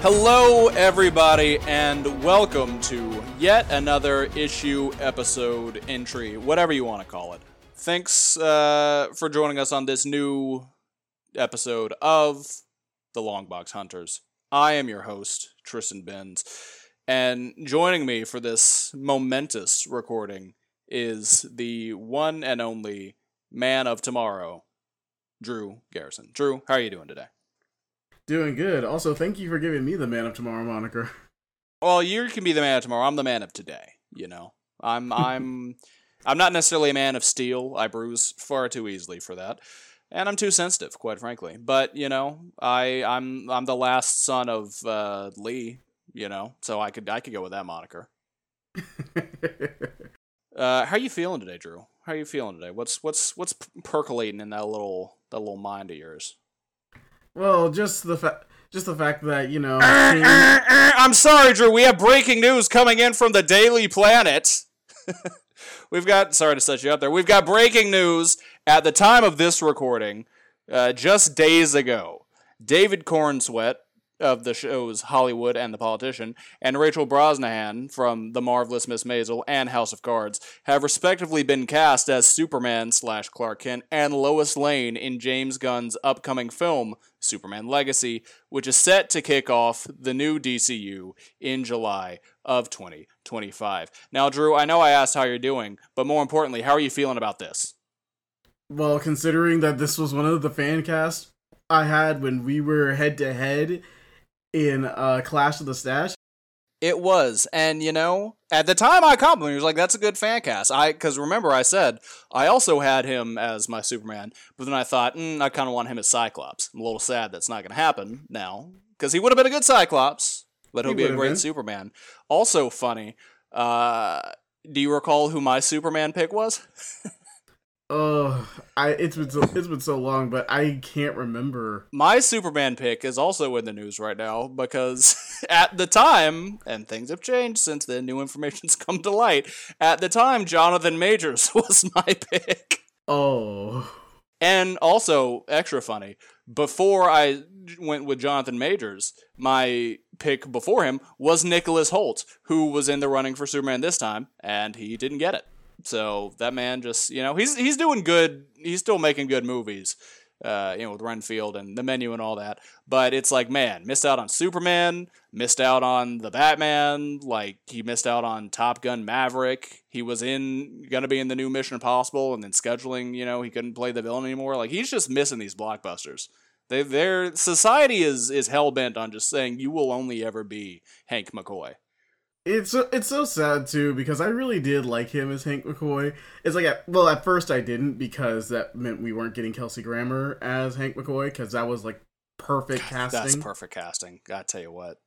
Hello, everybody, and welcome to yet another issue, episode, entry, whatever you want to call it. Thanks uh, for joining us on this new episode of The Longbox Hunters. I am your host, Tristan Benz, and joining me for this momentous recording is the one and only man of tomorrow, Drew Garrison. Drew, how are you doing today? Doing good. Also, thank you for giving me the Man of Tomorrow moniker. Well, you can be the man of tomorrow. I'm the man of today. You know, I'm I'm I'm not necessarily a man of steel. I bruise far too easily for that, and I'm too sensitive, quite frankly. But you know, I I'm I'm the last son of uh, Lee. You know, so I could I could go with that moniker. Uh, how you feeling today, Drew? How are you feeling today? What's what's what's percolating in that little that little mind of yours? Well, just the fact, just the fact that you know, Uh, King- I'm sorry, Drew. We have breaking news coming in from the Daily Planet. We've got sorry to set you up there. We've got breaking news at the time of this recording, uh, just days ago. David Corenswet of the shows Hollywood and The Politician, and Rachel Brosnahan from The Marvelous Miss Maisel and House of Cards have respectively been cast as Superman slash Clark Kent and Lois Lane in James Gunn's upcoming film Superman Legacy, which is set to kick off the new DCU in July of 2025. Now, Drew, I know I asked how you're doing, but more importantly, how are you feeling about this? well, considering that this was one of the fan casts I had when we were head to head in uh, Clash of the Stash. It was, and you know, at the time I complimented. He was like, "That's a good fan cast." I because remember I said I also had him as my Superman, but then I thought mm, I kind of want him as Cyclops. I'm a little sad that's not going to happen now because he would have been a good Cyclops, but he'll He be a great been. Superman. Also funny. Uh, do you recall who my Superman pick was? Oh, I it's been so it's been so long, but I can't remember. My Superman pick is also in the news right now because at the time, and things have changed since then, new information's come to light. At the time, Jonathan Majors was my pick. Oh, And also, extra funny, before I went with Jonathan Majors, my pick before him was Nicholas Hoult, who was in the running for Superman this time, and he didn't get it. So that man just, you know, he's he's doing good. He's still making good movies, uh, you know, with Renfield and the menu and all that. But it's like, man, missed out on Superman, missed out on the Batman. Like he missed out on Top Gun Maverick. He was in gonna be in the new Mission Impossible, and then scheduling, you know, he couldn't play the villain anymore. Like he's just missing these blockbusters. They, their society is is hell bent on just saying you will only ever be Hank McCoy. It's so, it's so sad too because I really did like him as Hank McCoy. It's like at, well, at first I didn't because that meant we weren't getting Kelsey Grammer as Hank McCoy because that was like perfect casting. That's perfect casting. I tell you what.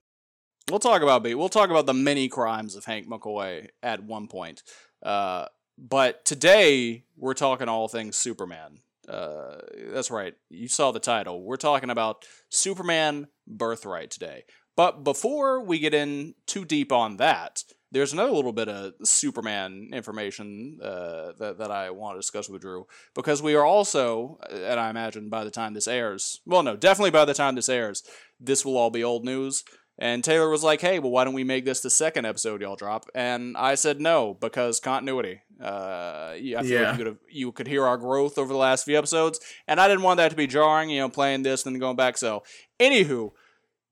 We'll talk about we'll talk about the many crimes of Hank McCoy at one point. Uh, but today we're talking all things Superman. Uh, that's right. You saw the title. We're talking about Superman Birthright today. But before we get in too deep on that, there's another little bit of Superman information uh, that, that I want to discuss with Drew because we are also, and I imagine by the time this airs, well, no, definitely by the time this airs, this will all be old news. And Taylor was like, "Hey, well, why don't we make this the second episode y'all drop?" And I said no because continuity. Uh, yeah, I feel Yeah. like you could have, you could hear our growth over the last few episodes, and I didn't want that to be jarring. You know, playing this and then going back. So, anywho,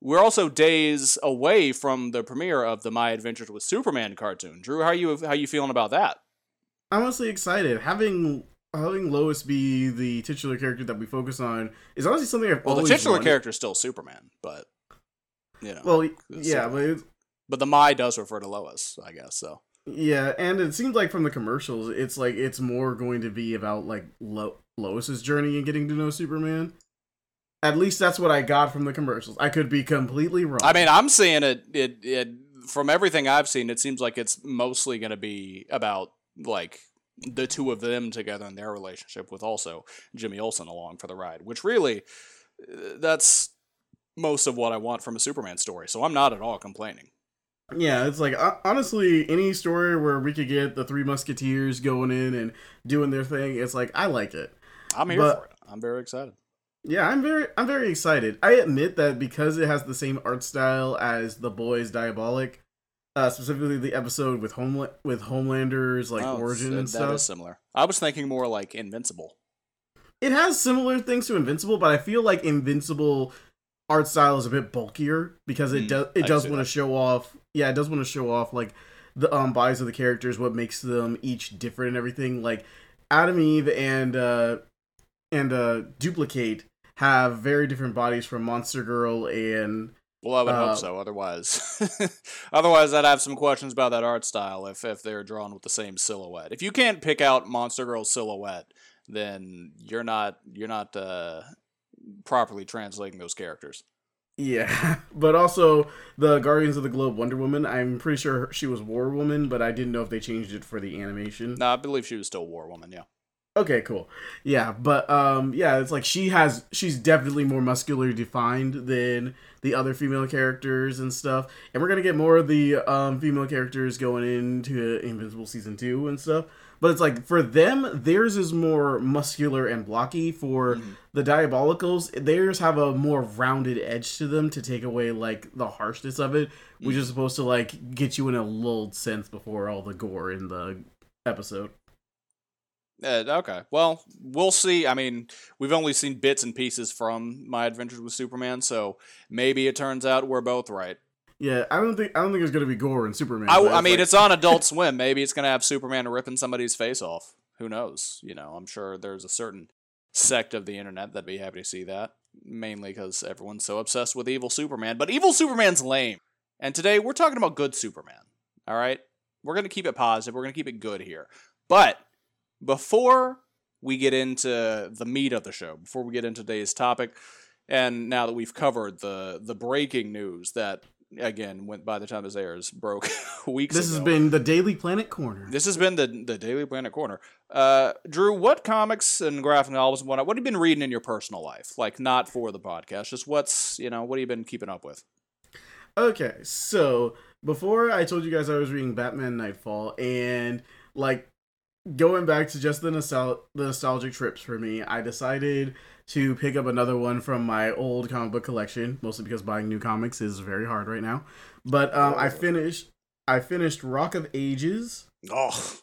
we're also days away from the premiere of the My Adventures with Superman cartoon. Drew, how you how you feeling about that? I'm honestly excited. Having having Lois be the titular character that we focus on is honestly something I've always. Well, the titular wanted. character is still Superman, but you know, Well, yeah, Superman. but it's, but the My does refer to Lois, I guess. So yeah, and it seems like from the commercials, it's like it's more going to be about like Lo- Lois's journey and getting to know Superman. At least that's what I got from the commercials. I could be completely wrong. I mean, I'm seeing it. It it from everything I've seen, it seems like it's mostly going to be about like the two of them together and their relationship, with also Jimmy Olsen along for the ride. Which really, uh, that's most of what I want from a Superman story. So I'm not at all complaining. Yeah, it's like honestly, any story where we could get the Three Musketeers going in and doing their thing, it's like I like it. I'm here But- for it. I'm very excited. Yeah, I'm very I'm very excited. I admit that because it has the same art style as The Boys Diabolic, uh, specifically the episode with Homeland with Homelander's like Oh, origin so and that stuff. is similar. I was thinking more like Invincible. It has similar things to Invincible, but I feel like Invincible art style is a bit bulkier because it Mm, does it can does want to show off. Yeah, it does want to show off like the um bodies of the characters, what makes them each different and everything. Like Atom Eve and uh and uh Dupli-Kate have very different bodies from Monster Girl and Well, I would Uh, hope so. Otherwise, otherwise, I'd have some questions about that art style if if they're drawn with the same silhouette. If you can't pick out Monster Girl's silhouette, then you're not you're not uh, properly translating those characters. yeah, but also the Guardians of the Globe Wonder Woman. I'm pretty sure she was War Woman, but I didn't know if they changed it for the animation. No, I believe she was still War Woman. Yeah. Okay, cool. Yeah, but um yeah, it's like she has she's definitely more muscular defined than the other female characters and stuff. And we're going to get more of the um female characters going into Invincible season 2 and stuff. But it's like for them theirs is more muscular and blocky for Mhm. the diabolicals theirs have a more rounded edge to them to take away like the harshness of it, which is supposed to like get you in a lulled sense before all the gore in the episode. Uh, okay. Well, we'll see. I mean, we've only seen bits and pieces from My Adventures with Superman, so maybe it turns out we're both right. Yeah, I don't think I don't think there's gonna be gore in Superman. I, I mean, like- it's on Adult Swim. Maybe it's gonna have Superman ripping somebody's face off. Who knows? You know, I'm sure there's a certain sect of the internet that'd be happy to see that. Mainly because everyone's so obsessed with evil Superman. But evil Superman's lame. And today we're talking about good Superman. All right, we're gonna keep it positive. We're gonna keep it good here. But before we get into the meat of the show, before we get into today's topic, and now that we've covered the the breaking news that again went by the time this airs broke weeks this ago. has been the Daily Planet Corner. This has been the the Daily Planet Corner. Uh, Drew, what comics and graphic novels and whatnot, what have you been reading in your personal life? Like not for the podcast, just what's you know what have you been keeping up with? Okay, so before I told you guys I was reading Batman Nightfall, and like going back to just the nostal- the nostalgic trips for me, I decided to pick up another one from my old comic book collection, mostly because buying new comics is very hard right now. But um, I finished I finished Rock of Ages. Oh,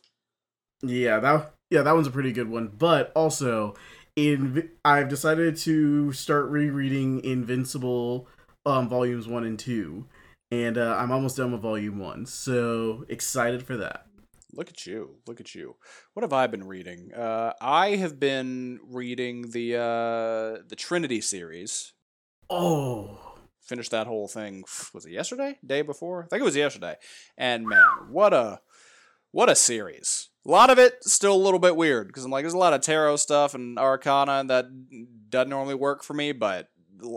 Yeah, that yeah, that one's a pretty good one. But also, in I've decided to start rereading Invincible um volumes 1 and 2 and uh, I'm almost done with volume 1. So, excited for that. Look at you, look at you. What have I been reading? Uh, I have been reading the uh, the Trinity series. Oh. Finished that whole thing. Was it yesterday? Day before? I think it was yesterday. And man, what a what a series. A lot of it still a little bit weird because I'm like, there's a lot of tarot stuff and arcana that doesn't normally work for me, but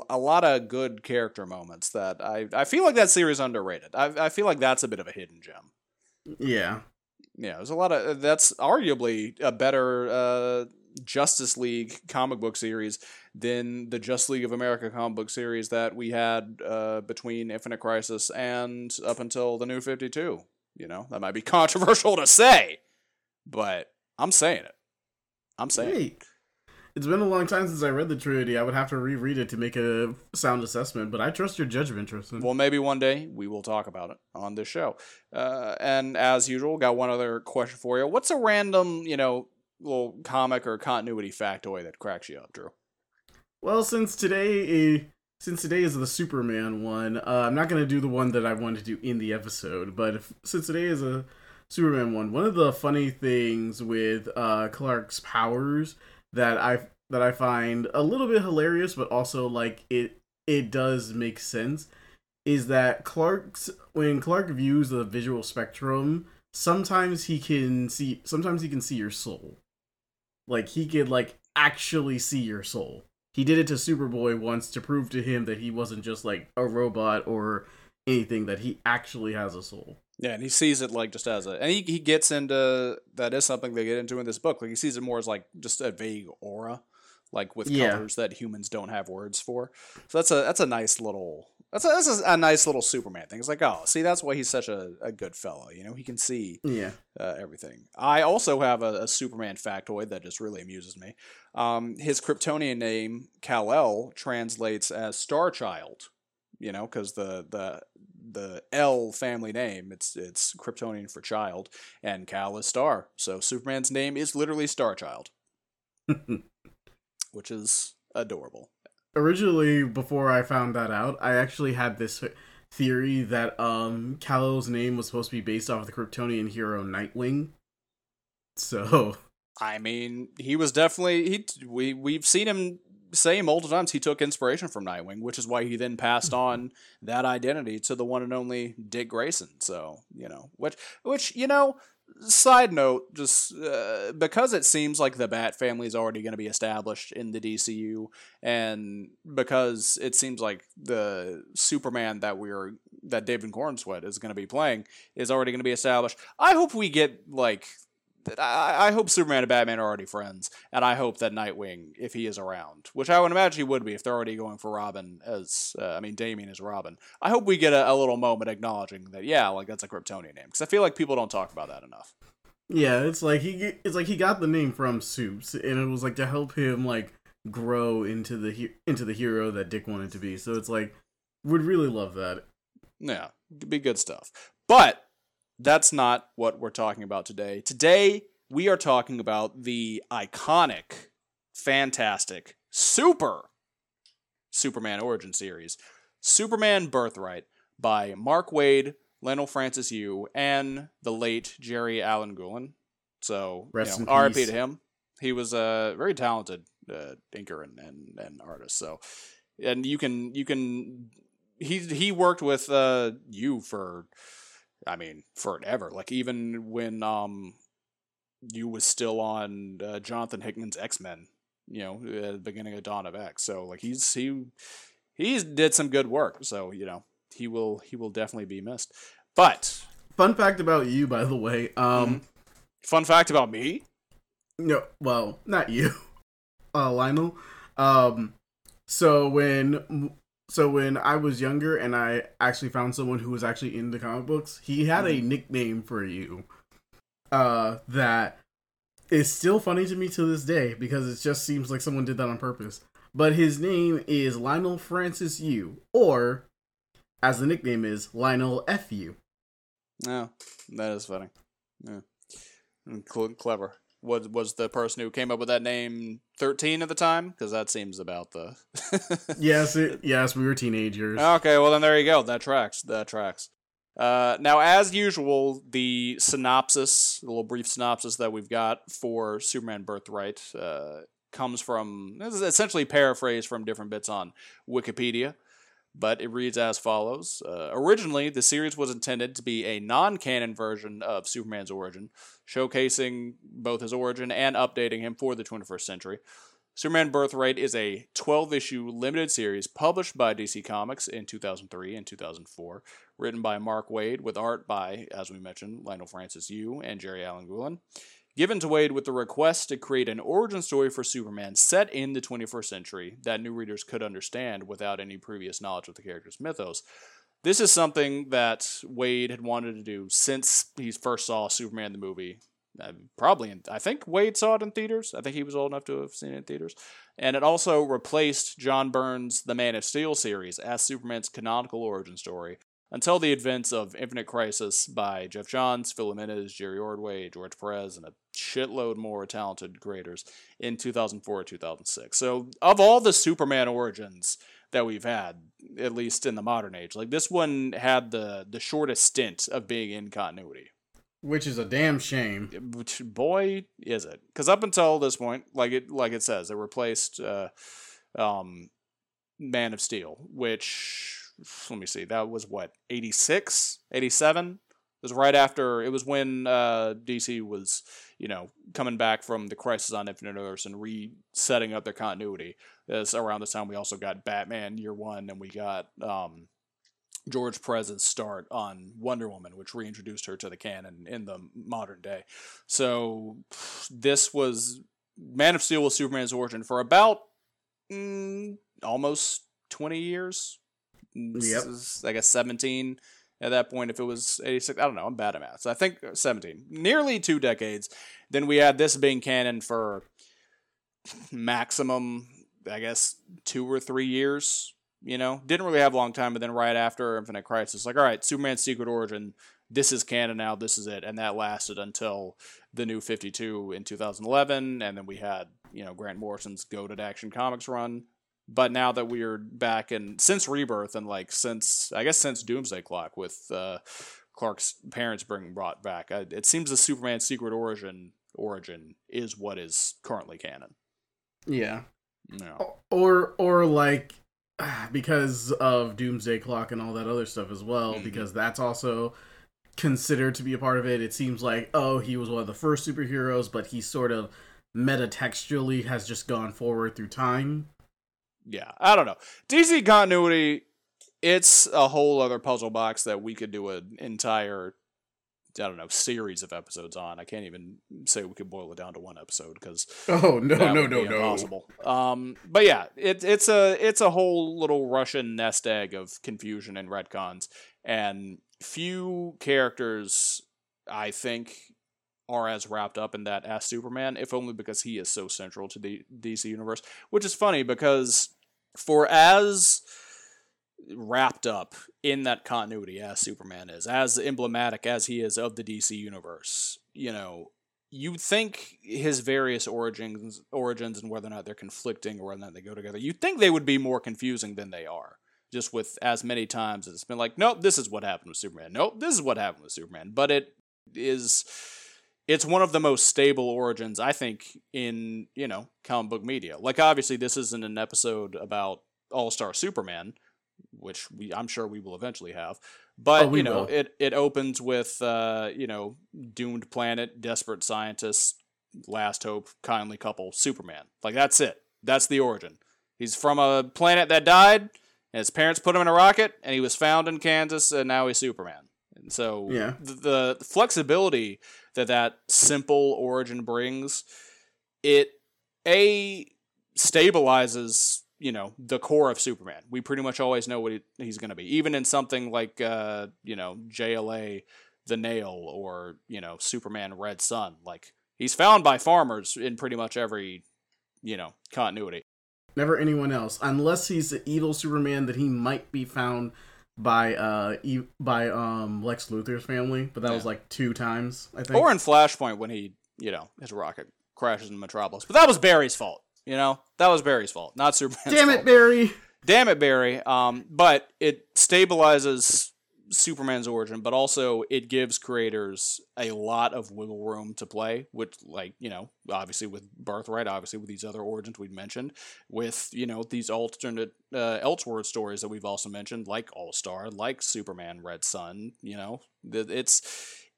a lot of good character moments that I I feel like that series underrated. I I feel like that's a bit of a hidden gem. Yeah. Yeah, there's a lot of that's arguably a better uh, Justice League comic book series than the Just League of America comic book series that we had uh, between Infinite Crisis and up until the New Fifty Two. You know, that might be controversial to say, but I'm saying it. I'm saying. Hey. It's been a long time since I read the Trinity. I would have to reread it to make a sound assessment, but I trust your judgment, Tristan. Well, maybe one day we will talk about it on this show. Uh, and as usual, got one other question for you. What's a random, you know, little comic or continuity factoid that cracks you up, Drew? Well, since today, since today is the Superman one, uh, I'm not gonna do the one that I wanted to do in the episode. But if, since today is a Superman one, one of the funny things with uh, Clark's powers that I that I find a little bit hilarious, but also like it it does make sense, is that Clark's when Clark views the visual spectrum, sometimes he can see sometimes he can see your soul. Like he could like actually see your soul. He did it to Superboy once to prove to him that he wasn't just like a robot or anything, that he actually has a soul. Yeah, and he sees it like just as a, and he, he gets into that is something they get into in this book. Like he sees it more as like just a vague aura, like with Yeah. colors that humans don't have words for. So that's a that's a nice little That's a, that's a, nice little Superman thing. It's like, oh, see, that's why he's such a, a good fellow. You know, he can see Yeah. uh, everything. I also have a, a Superman factoid that just really amuses me. Um, his Kryptonian name Kal El translates as Star Child. You know, because the the the El family name it's it's Kryptonian for child, and Kal is star. So Superman's name is literally Star Child, which is adorable. Originally, before I found that out, I actually had this theory that um name was supposed to be based off the Kryptonian hero Nightwing. So I mean, he was definitely he. We we've seen him say multiple times he took inspiration from Nightwing, which is why he then passed on that identity to the one and only Dick Grayson. So you know, which which you know. Side note, just uh, because it seems like the Bat family is already going to be established in the DCU, and because it seems like the Superman that we're that David Corenswet is going to be playing is already going to be established. I hope we get like I, I hope Superman and Batman are already friends, and I hope that Nightwing, if he is around, which I would imagine he would be if they're already going for Robin as, uh, I mean, Damian as Robin. I hope we get a, a little moment acknowledging that, yeah, like that's a Kryptonian name, because I feel like people don't talk about that enough. yeah, it's like he it's like he got the name from Soups, and it was like to help him like grow into the he- into the hero that Dick wanted to be. So it's like would really love that. Yeah, it'd be good stuff. But that's not what we're talking about today. Today, we are talking about the iconic, fantastic, super Superman origin series, Superman Birthright by Mark Waid, Leinil Francis Yu, and the late Gerry Alanguilan. So, Rest you know, RIP to him. He was a very talented uh, inker and, and, and artist. So, and you can you can he he worked with uh Yu for I mean forever. Like even when um Yu was still on uh, Jonathan Hickman's X Men, you know, at the beginning of Dawn of X. So like he's he he did some good work. So you know he will he will definitely be missed. But Fun fact about Yu, by the way. Um, fun fact about me. no, well, not you, uh, Leinil. Um, so when so when I was younger and I actually found someone who was actually into comic books, he had a nickname for Yu. Uh, that is still funny to me to this day because it just seems like someone did that on purpose. But his name is Leinil Francis Yu, or as the nickname is Lionel F U. No, that is funny. Yeah, Mm, Cl- clever. Was was the person who came up with that name thirteen at the time? Because that seems about the. Yes, it, yes, we were teenagers. Okay, well then there you go. That tracks. That tracks. Uh, now, as usual, the synopsis, the little brief synopsis that we've got for Superman Birthright, uh, comes from this is essentially paraphrased from different bits on Wikipedia, but it reads as follows: uh, Originally, the series was intended to be a non-canon version of Superman's origin, showcasing both his origin and updating him for the 21st century. Superman Birthright is a 12 issue limited series published by DC Comics in 2003 and 2004, written by Mark Waid with art by, as we mentioned, Leinil Francis Yu and Gerry Alanguilan. Given to Waid with the request to create an origin story for Superman set in the 21st century that new readers could understand without any previous knowledge of the character's mythos. This is something that Waid had wanted to do since he first saw Superman the movie uh, probably in, I think Waid saw it in theaters. I think he was old enough to have seen it in theaters. And it also replaced John Byrne's The Man of Steel series as Superman's canonical origin story until the events of Infinite Crisis by Geoff Johns, Phil Jimenez, Jerry Ordway, George Perez, and a shitload more talented creators in 2004 2006. So, of all the Superman origins that we've had, at least in the modern age, like this one had the the shortest stint of being in continuity. Which is a damn shame. which boy is it. Because up until this point like it like it says it replaced uh um man of steel which let me see that was what 86 87 it was right after it was when uh dc was you know coming back from the crisis on infinite earths and resetting up their continuity this around this time we also got batman year one and we got um George Perez's start on Wonder Woman, which reintroduced her to the canon in the modern day. So this was Man of Steel was Superman's origin for about mm, almost twenty years, Yep. I guess 17 at that point if it was 86. I don't know. I'm bad at math. So I think 17. Nearly two decades. Then we had this being canon for maximum, I guess, two or three years. You know, didn't really have a long time, but then right after Infinite Crisis, like, all right, Superman's Secret Origin, this is canon now, this is it. And that lasted until the new 52 in 2011. And then we had, you know, Grant Morrison's goaded Action Comics run. But now that we're back and since Rebirth and like since, I guess, since Doomsday Clock with uh, Clark's parents being brought back, I, it seems the Superman Secret Origin origin is what is currently canon. Yeah. No. Or or like because of Doomsday Clock and all that other stuff as well, Mhm. because that's also considered to be a part of it. It seems like oh, he was one of the first superheroes, but he sort of metatextually has just gone forward through time. Yeah, I don't know. DC continuity, it's a whole other puzzle box that we could do an entire, I don't know, series of episodes on. I can't even say we could boil it down to one episode because Oh no no no no! impossible. Um, but yeah, it, it's a it's a whole little Russian nest egg of confusion and retcons, and few characters, I think, are as wrapped up in that as Superman, if only because he is so central to the DC universe. Which is funny because for as wrapped up in that continuity as Superman is, as emblematic as he is of the DC universe, you know, you'd think his various origins origins and whether or not they're conflicting or whether or not they go together, you'd think they would be more confusing than they are. Just with as many times as it's been like, nope, this is what happened with Superman. Nope, this is what happened with Superman. But it is it's one of the most stable origins I think in, you know, comic book media. Like obviously this isn't an episode about All-Star Superman, which we I'm sure we will eventually have. But Oh, you know, will. it it opens with uh, you know, doomed planet, desperate scientists, last hope, kindly couple, Superman. Like that's it. That's the origin. He's from a planet that died, and his parents put him in a rocket, and he was found in Kansas, and now he's Superman. And so Yeah. the, the flexibility that that simple origin brings, it a stabilizes you know the core of Superman. We pretty much always know what he, he's going to be, even in something like uh, you know JLA, the Nail, or you know Superman Red Sun. Like he's found by farmers in pretty much every you know continuity. Never anyone else, unless he's the evil Superman that he might be found by uh e- by um Lex Luthor's family, but that was like two times I think. Or in Flashpoint when he you know his rocket crashes in Metropolis, but that was Barry's fault. You know that was Barry's fault, not Superman's Damn fault. it, Barry! damn it, Barry. Um, but it stabilizes Superman's origin, but also it gives creators a lot of wiggle room to play. Which, like you know, obviously with Birthright, obviously with these other origins we've mentioned, with you know these alternate uh, Elseworld stories that we've also mentioned, like All Star, like Superman Red Sun. You know, it's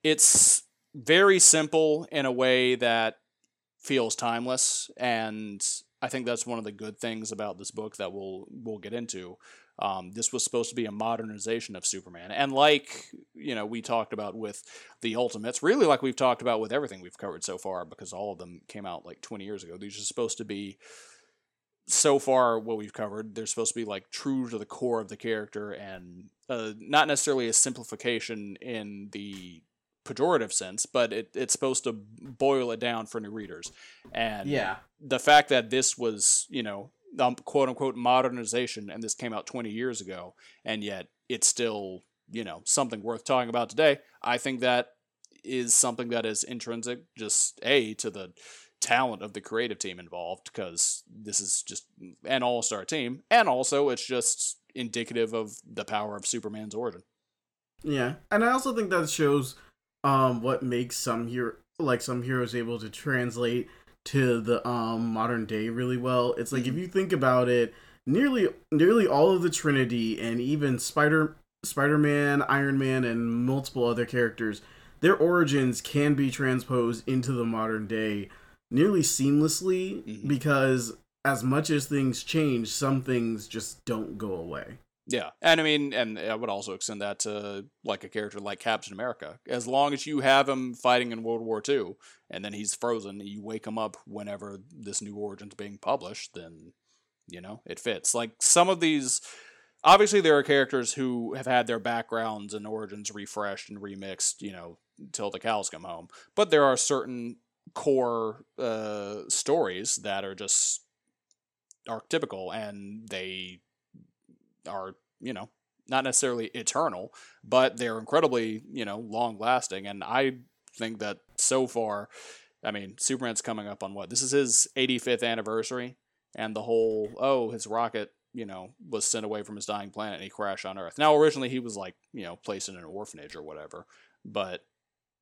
it's very simple in a way that feels timeless and I think that's one of the good things about this book that we'll we'll get into. Um, this was supposed to be a modernization of Superman, and like you know we talked about with the Ultimates, really like we've talked about with everything we've covered so far, because all of them came out like twenty years ago. These are supposed to be so far what we've covered. They're supposed to be like true to the core of the character, and uh, not necessarily a simplification in the pejorative sense, but it, it's supposed to boil it down for new readers. And Yeah. the fact that this was, you know, um, quote unquote modernization and this came out 20 years ago, and yet it's still, you know, something worth talking about today, I think that is something that is intrinsic, just A, to the talent of the creative team involved, because this is just an all star team, and also it's just indicative of the power of Superman's origin. Yeah, and I also think that shows um what makes some hero like some heroes able to translate to the um modern day really well. It's like if you think about it, nearly nearly all of the Trinity and even Spider Spider-Man, Iron Man and multiple other characters, their origins can be transposed into the modern day nearly seamlessly Mhm. because as much as things change, some things just don't go away. Yeah, and I mean, and I would also extend that to like a character like Captain America. As long as you have him fighting in World War II, and then he's frozen, you wake him up whenever this new origin's being published, then you know it fits. Like some of these obviously there are characters who have had their backgrounds and origins refreshed and remixed, you know, till the cows come home. But there are certain core uh, stories that are just archetypical and they are, you know, not necessarily eternal, but they're incredibly, you know, long lasting. And I think that so far, I mean, Superman's coming up on what? This is his 85th anniversary, and the whole, oh, his rocket, you know, was sent away from his dying planet and he crashed on Earth. Now, originally he was like, you know, placed in an orphanage or whatever, but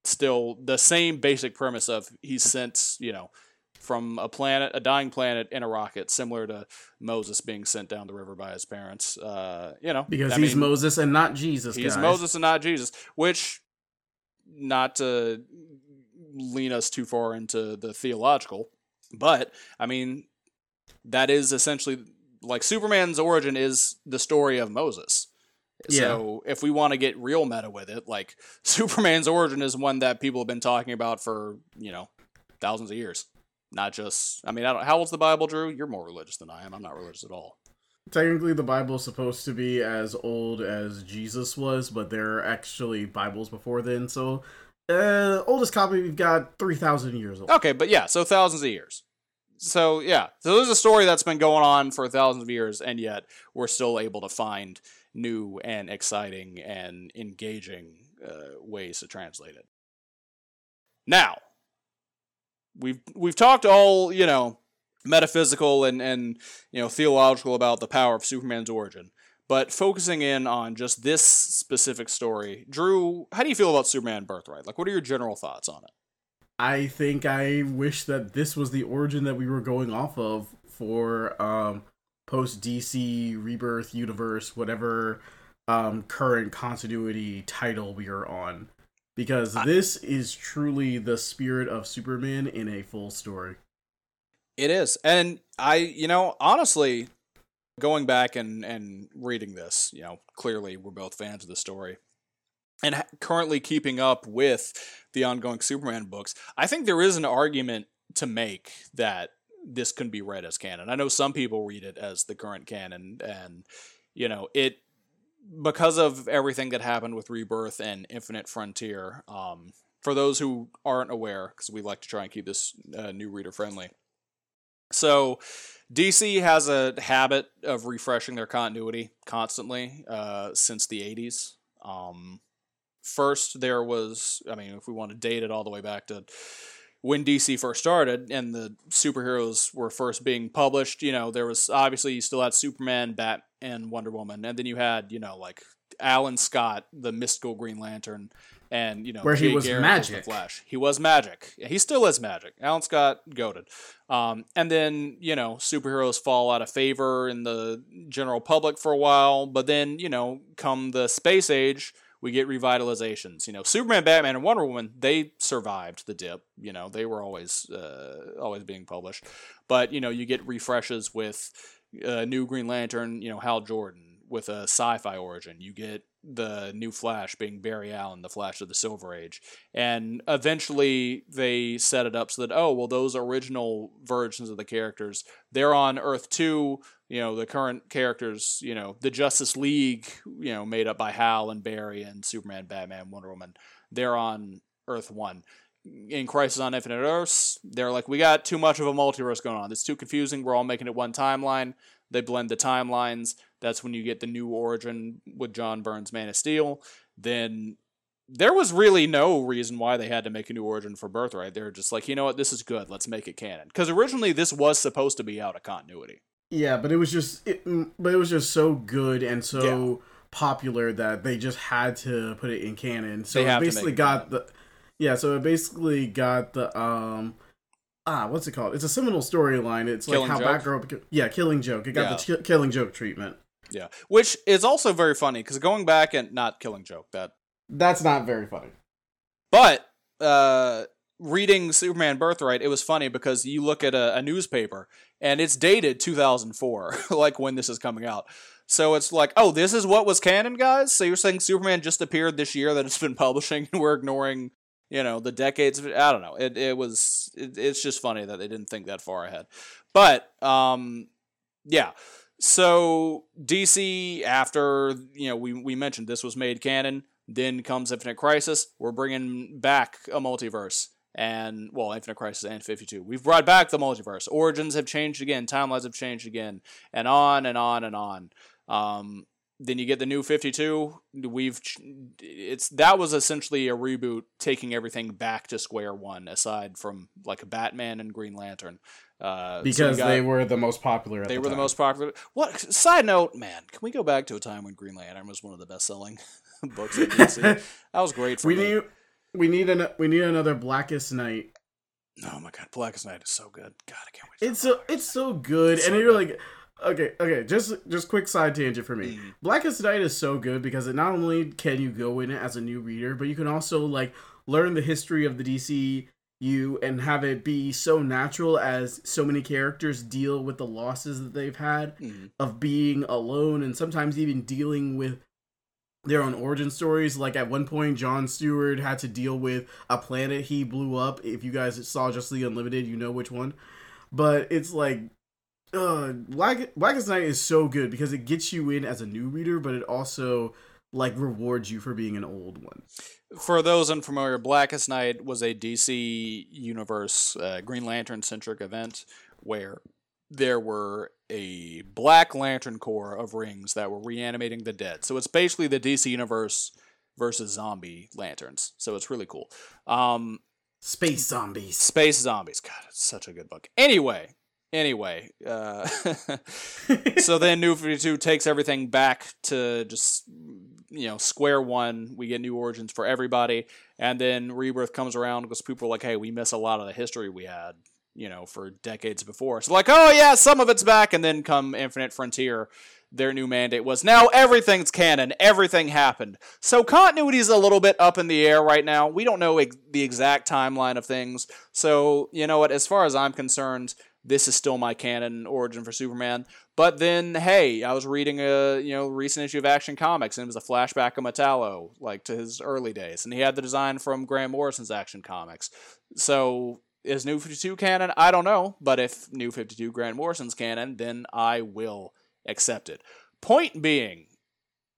still the same basic premise of he's sent, you know, from a planet, a dying planet, in a rocket, similar to Moses being sent down the river by his parents. Uh, you know, because I he's mean, Moses and not Jesus. He's guys. Moses and not Jesus. Which, not to lean us too far into the theological, but I mean, that is essentially like Superman's origin is the story of Moses. Yeah. So if we want to get real meta with it, like Superman's origin is one that people have been talking about for you know thousands of years. Not just, I mean, I don't. How old's the Bible, Drew? You're more religious than I am. I'm not religious at all. Technically, the Bible's supposed to be as old as Jesus was, but there are actually Bibles before then. So, uh, oldest copy we've got three thousand years old. Okay, but yeah, so thousands of years. So yeah, so there's a story that's been going on for thousands of years, and yet we're still able to find new and exciting and engaging uh, ways to translate it. Now, we've we've talked all you know metaphysical and and you know theological about the power of Superman's origin, but focusing in on just this specific story, Drew, how do you feel about Superman Birthright? Like, what are your general thoughts on it? I think I wish that this was the origin that we were going off of for um, post DC Rebirth universe, whatever um, current continuity title we are on, because I- this is truly the spirit of Superman in a full story. It is. And I, you know, honestly, going back and, and reading this, you know, clearly we're both fans of the story. And ha- currently keeping up with the ongoing Superman books, I think there is an argument to make that this can be read as canon. I know some people read it as the current canon, and, you know, it, because of everything that happened with Rebirth and Infinite Frontier, um, for those who aren't aware, because we like to try and keep this uh, new reader friendly, so, DC has a habit of refreshing their continuity constantly uh, since the 80s. Um, first, there was, I mean, if we want to date it all the way back to when DC first started and the superheroes were first being published, you know, there was obviously you still had Superman, Bat, and Wonder Woman, and then you had, you know, like Alan Scott, the mystical Green Lantern, and you know Where he was Garrick magic. the Flash. He was magic. He still is magic. Alan Scott goaded. Um, and then you know superheroes fall out of favor in the general public for a while, but then you know come the space age, we get revitalizations. You know, Superman, Batman, and Wonder Woman they survived the dip. You know, they were always uh, always being published, but you know you get refreshes with uh, new Green Lantern. You know, Hal Jordan with a sci-fi origin. You get the new Flash being Barry Allen, the Flash of the Silver Age. And eventually they set it up so that, oh, well, those original versions of the characters, they're on Earth 2, you know, the current characters, you know, the Justice League, you know, made up by Hal and Barry and Superman, Batman, Wonder Woman, they're on Earth 1. In Crisis on Infinite Earths, they're like, we got too much of a multiverse going on. It's too confusing. We're all making it one timeline. They blend the timelines. That's when you get the new origin with John Byrne's Man of Steel. Then there was really no reason why they had to make a new origin for Birthright. They're just like, you know what, this is good. Let's make it canon. Because originally this was supposed to be out of continuity. Yeah, but it was just, it, mm, but it was just so good and so popular that they just had to put it in canon. So They it have to basically got the, yeah. So it basically got the um, ah, what's it called? It's a seminal storyline. It's Killing like how Joke? Batgirl, yeah, Killing Joke. It got Yeah. the ki- Killing Joke treatment. Yeah. Which is also very funny because going back and not killing joke that That's not very funny. But uh, reading Superman Birthright, it was funny because you look at a, a newspaper and it's dated 2004, like when this is coming out. So it's like, oh, this is what was canon, guys. So you're saying Superman just appeared this year that it's been publishing, and we're ignoring, you know, the decades. Of? I don't know. It it was. It, it's just funny that they didn't think that far ahead. But um, yeah. So DC, after you know, we we mentioned this was made canon. Then comes Infinite Crisis. We're bringing back a multiverse, and well, Infinite Crisis and Fifty Two. We've brought back the multiverse. Origins have changed again. Timelines have changed again, and on and on and on. Um, then you get the new 52 we've it's that was essentially a reboot taking everything back to square one aside from like batman and green lantern uh, because so got, they were the most popular they the were time. the most popular what side note man can we go back to a time when green lantern was one of the best selling books at DC? that was great for we me. need we need an we need another blackest night oh my god blackest night is so good god i can't wait it's so it's so good It's and so you're good. like okay okay just just quick side tangent for me Mhm. blackest night is so good because it not only can you go in it as a new reader but you can also like learn the history of the dcu and have it be so natural as so many characters deal with the losses that they've had Mhm. of being alone and sometimes even dealing with their own origin stories. Like at one point, John Stewart had to deal with a planet he blew up. If you guys saw Just the Unlimited, you know which one. But it's like, uh, Black Blackest Night is so good because it gets you in as a new reader, but it also like rewards you for being an old one. for those unfamiliar blackest night was a dc universe uh, green lantern centric event where there were a black lantern corps of rings that were reanimating the dead. So it's basically the dc universe versus zombie lanterns. So it's really cool. Um, Space zombies. space zombies. God it's such a good book. Anyway anyway uh, so then new 52 takes everything back to just you know square one. We get new origins for everybody. And then rebirth comes around because people are like hey we miss a lot of the history we had you know for decades before. So like oh yeah some of it's back. And then come infinite frontier their new mandate was now everything's canon. Everything happened. So continuity is a little bit up in the air right now. We don't know ex- the exact timeline of things. So you know what? As far as i'm concerned this is still my canon origin for Superman. But then, hey, I was reading a you know recent issue of Action Comics, and it was a flashback of Metallo, like to his early days, and he had the design from Grant Morrison's Action Comics. So is New Fifty Two canon? I don't know, but if New Fifty Two Grant Morrison's canon, then I will accept it. Point being,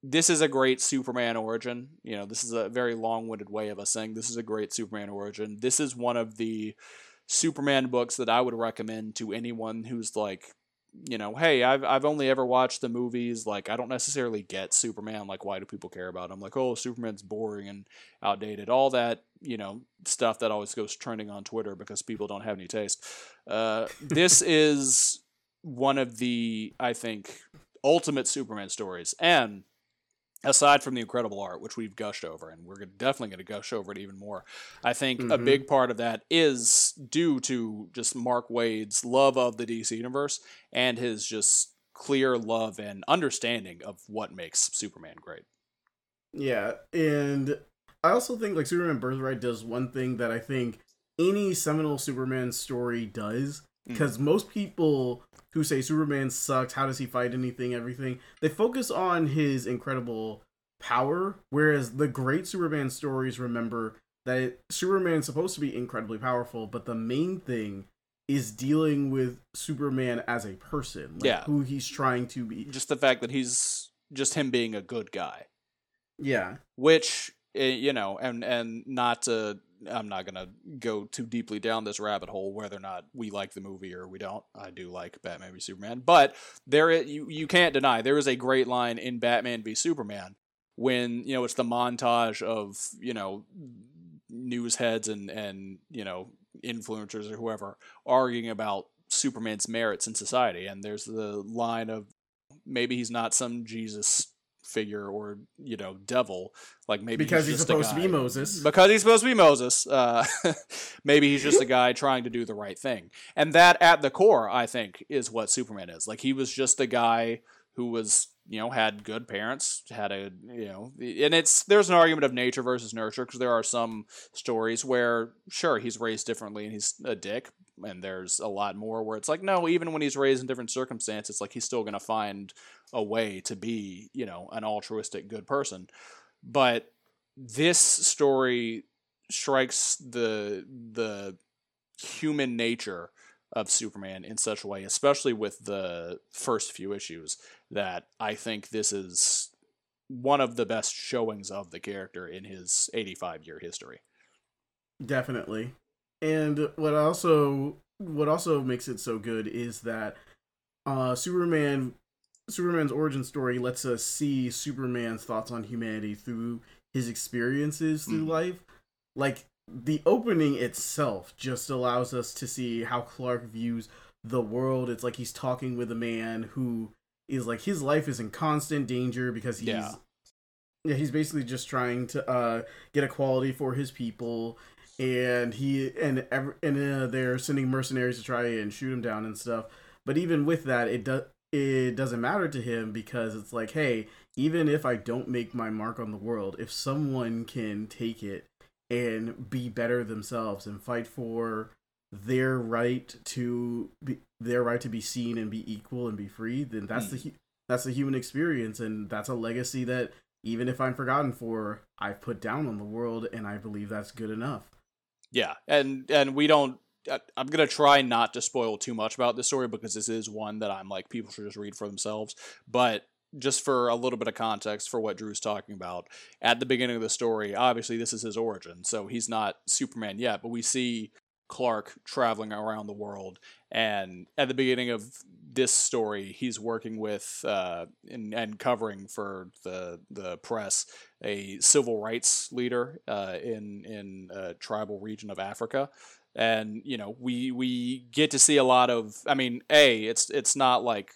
this is a great Superman origin. You know, this is a very long-winded way of us saying this is a great Superman origin. This is one of the Superman books that I would recommend to anyone who's like, you know, hey, I've I've only ever watched the movies. Like, I don't necessarily get Superman. Like, why do people care about him? Like, oh, Superman's boring and outdated. All that, you know, stuff that always goes trending on Twitter because people don't have any taste. Uh, this is one of the, I think, ultimate Superman stories, and aside from the incredible art, which we've gushed over, and we're definitely going to gush over it even more, I think a Mhm. big part of that is due to just Mark Waid's love of the DC universe and his just clear love and understanding of what makes Superman great. Yeah, and I also think like Superman Birthright does one thing that I think any seminal Superman story does Mm. because most people who say Superman sucks, how does he fight anything, everything, they focus on his incredible power, whereas the great Superman stories remember that Superman's supposed to be incredibly powerful, but the main thing is dealing with Superman as a person, like Yeah. who he's trying to be. Just the fact that he's just him being a good guy. Yeah. which eh, you know and and not to i'm not gonna go too deeply down this rabbit hole whether or not we like the movie or we don't. I do like batman v superman but there you, you can't deny there is a great line in batman v superman when you know it's the montage of you know news heads and and you know influencers or whoever arguing about superman's merits in society. And there's the line of maybe he's not some jesus figure or you know devil. Like maybe Because he's just a supposed to be Moses. because he's supposed to be moses. Uh, maybe he's just a guy trying to do the right thing. And that at the core i think is what superman is. Like he was just a guy who was you know had good parents had a you know and it's there's an argument of nature versus nurture because there are some stories where sure he's raised differently and he's a dick and there's a lot more where it's like no even when he's raised in different circumstances like he's still going to find a way to be you know an altruistic good person but this story strikes the the human nature of Superman in such a way, especially with the first few issues, that I think this is one of the best showings of the character in his 85 year history. Definitely. And what also what also makes it so good is that uh Superman Superman's origin story lets us see Superman's thoughts on humanity through his experiences through mm. life. Like the opening itself just allows us to see how Clark views the world. It's like he's talking with a man who is like his life is in constant danger because he's yeah, yeah he's basically just trying to uh get equality for his people and he and every, and uh, they're sending mercenaries to try and shoot him down and stuff. But even with that, it does it doesn't matter to him because it's like, hey, even if I don't make my mark on the world, if someone can take it and be better themselves and fight for their right to be their right to be seen and be equal and be free, then that's mm. the that's the human experience and that's a legacy that even if I'm forgotten for, I've put down on the world and I believe that's good enough. Yeah, and and we don't. I'm gonna try not to spoil too much about this story because this is one that I'm like people should just read for themselves. But just for a little bit of context for what Drew's talking about, at the beginning of the story, obviously this is his origin, so he's not Superman yet, but we see Clark traveling around the world, and at the beginning of this story, he's working with uh, and, and covering for the the press a civil rights leader uh, in in a tribal region of Africa, and you know we we get to see a lot of. I mean, a it's it's not like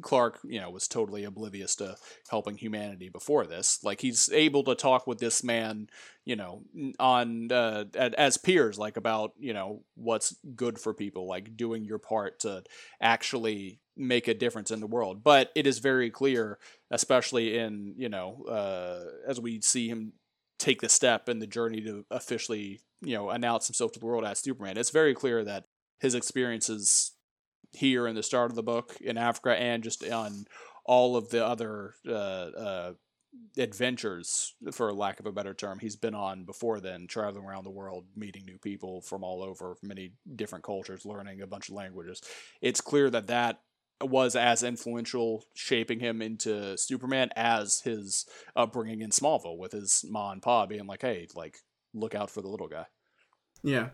Clark, you know, was totally oblivious to helping humanity before this. Like he's able to talk with this man, you know, on uh, as peers, like about you know what's good for people, like doing your part to actually make a difference in the world. But it is very clear, especially in you know uh, as we see him take the step in the journey to officially you know announce himself to the world as Superman. It's very clear that his experiences here in the start of the book in Africa and just on all of the other uh, uh, adventures, for lack of a better term, he's been on before then, traveling around the world, meeting new people from all over, many different cultures, learning a bunch of languages. It's clear that that was as influential shaping him into Superman as his upbringing in Smallville with his mom and pa being like, "Hey, like look out for the little guy." Yeah,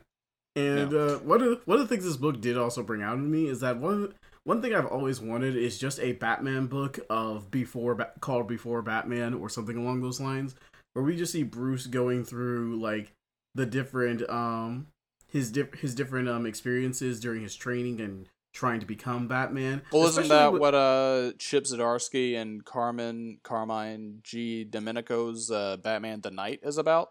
and yeah. uh, one of one of the things this book did also bring out in me is that one one thing I've always wanted is just a Batman book of before called Before Batman or something along those lines, where we just see Bruce going through like the different um his di- his different um experiences during his training and trying to become Batman. Well, isn't that with... what uh Chip Zdarsky and Carmen Carmine Giandomenico's uh, Batman the Knight is about?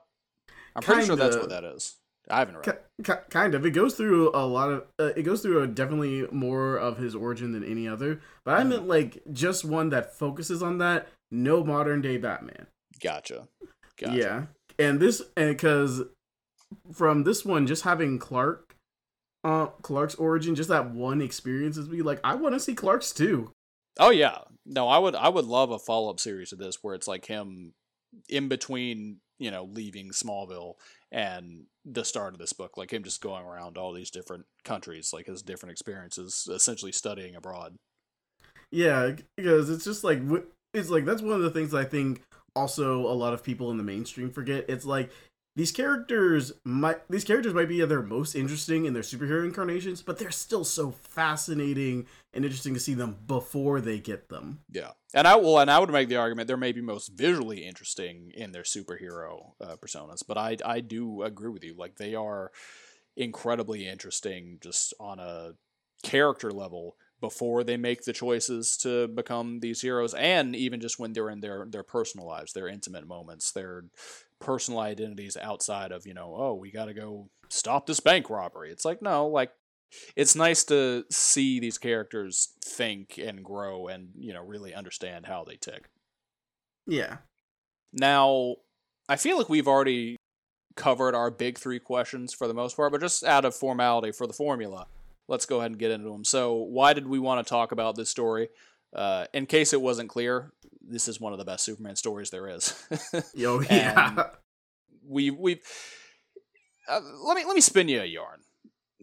I'm pretty Kinda. sure that's what that is. I haven't read. Kind of. It goes through a lot of. Uh, it goes through a definitely more of his origin than any other. But I mm. meant like just one that focuses on that. No modern day Batman. Gotcha. Gotcha. Yeah, and this and because from this one, just having Clark, uh, Clark's origin, just that one experience is be like, I want to see Clark's too. Oh yeah, no, I would. I would love a follow up series of this where it's like him in between, you know, leaving Smallville and the start of this book, like him just going around all these different countries, like his different experiences, essentially studying abroad. Yeah, because it's just like it's like that's one of the things I think also a lot of people in the mainstream forget. It's like these characters might these characters might be their most interesting in their superhero incarnations, but they're still so fascinating and interesting to see them before they get them. Yeah, and I will, and I would make the argument they're maybe most visually interesting in their superhero uh, personas. But I I do agree with you, like they are incredibly interesting just on a character level before they make the choices to become these heroes and even just when they're in their their personal lives their intimate moments their personal identities outside of you know oh we got to go stop this bank robbery. It's like no like it's nice to see these characters think and grow and you know really understand how they tick. Yeah. Now i feel like we've already covered our big three questions for the most part but just out of formality for the formula let's go ahead and get into them so why did we want to talk about this story? Uh, in case it wasn't clear, this is one of the best Superman stories there is. Yo, yeah. we we uh, let me let me spin you a yarn.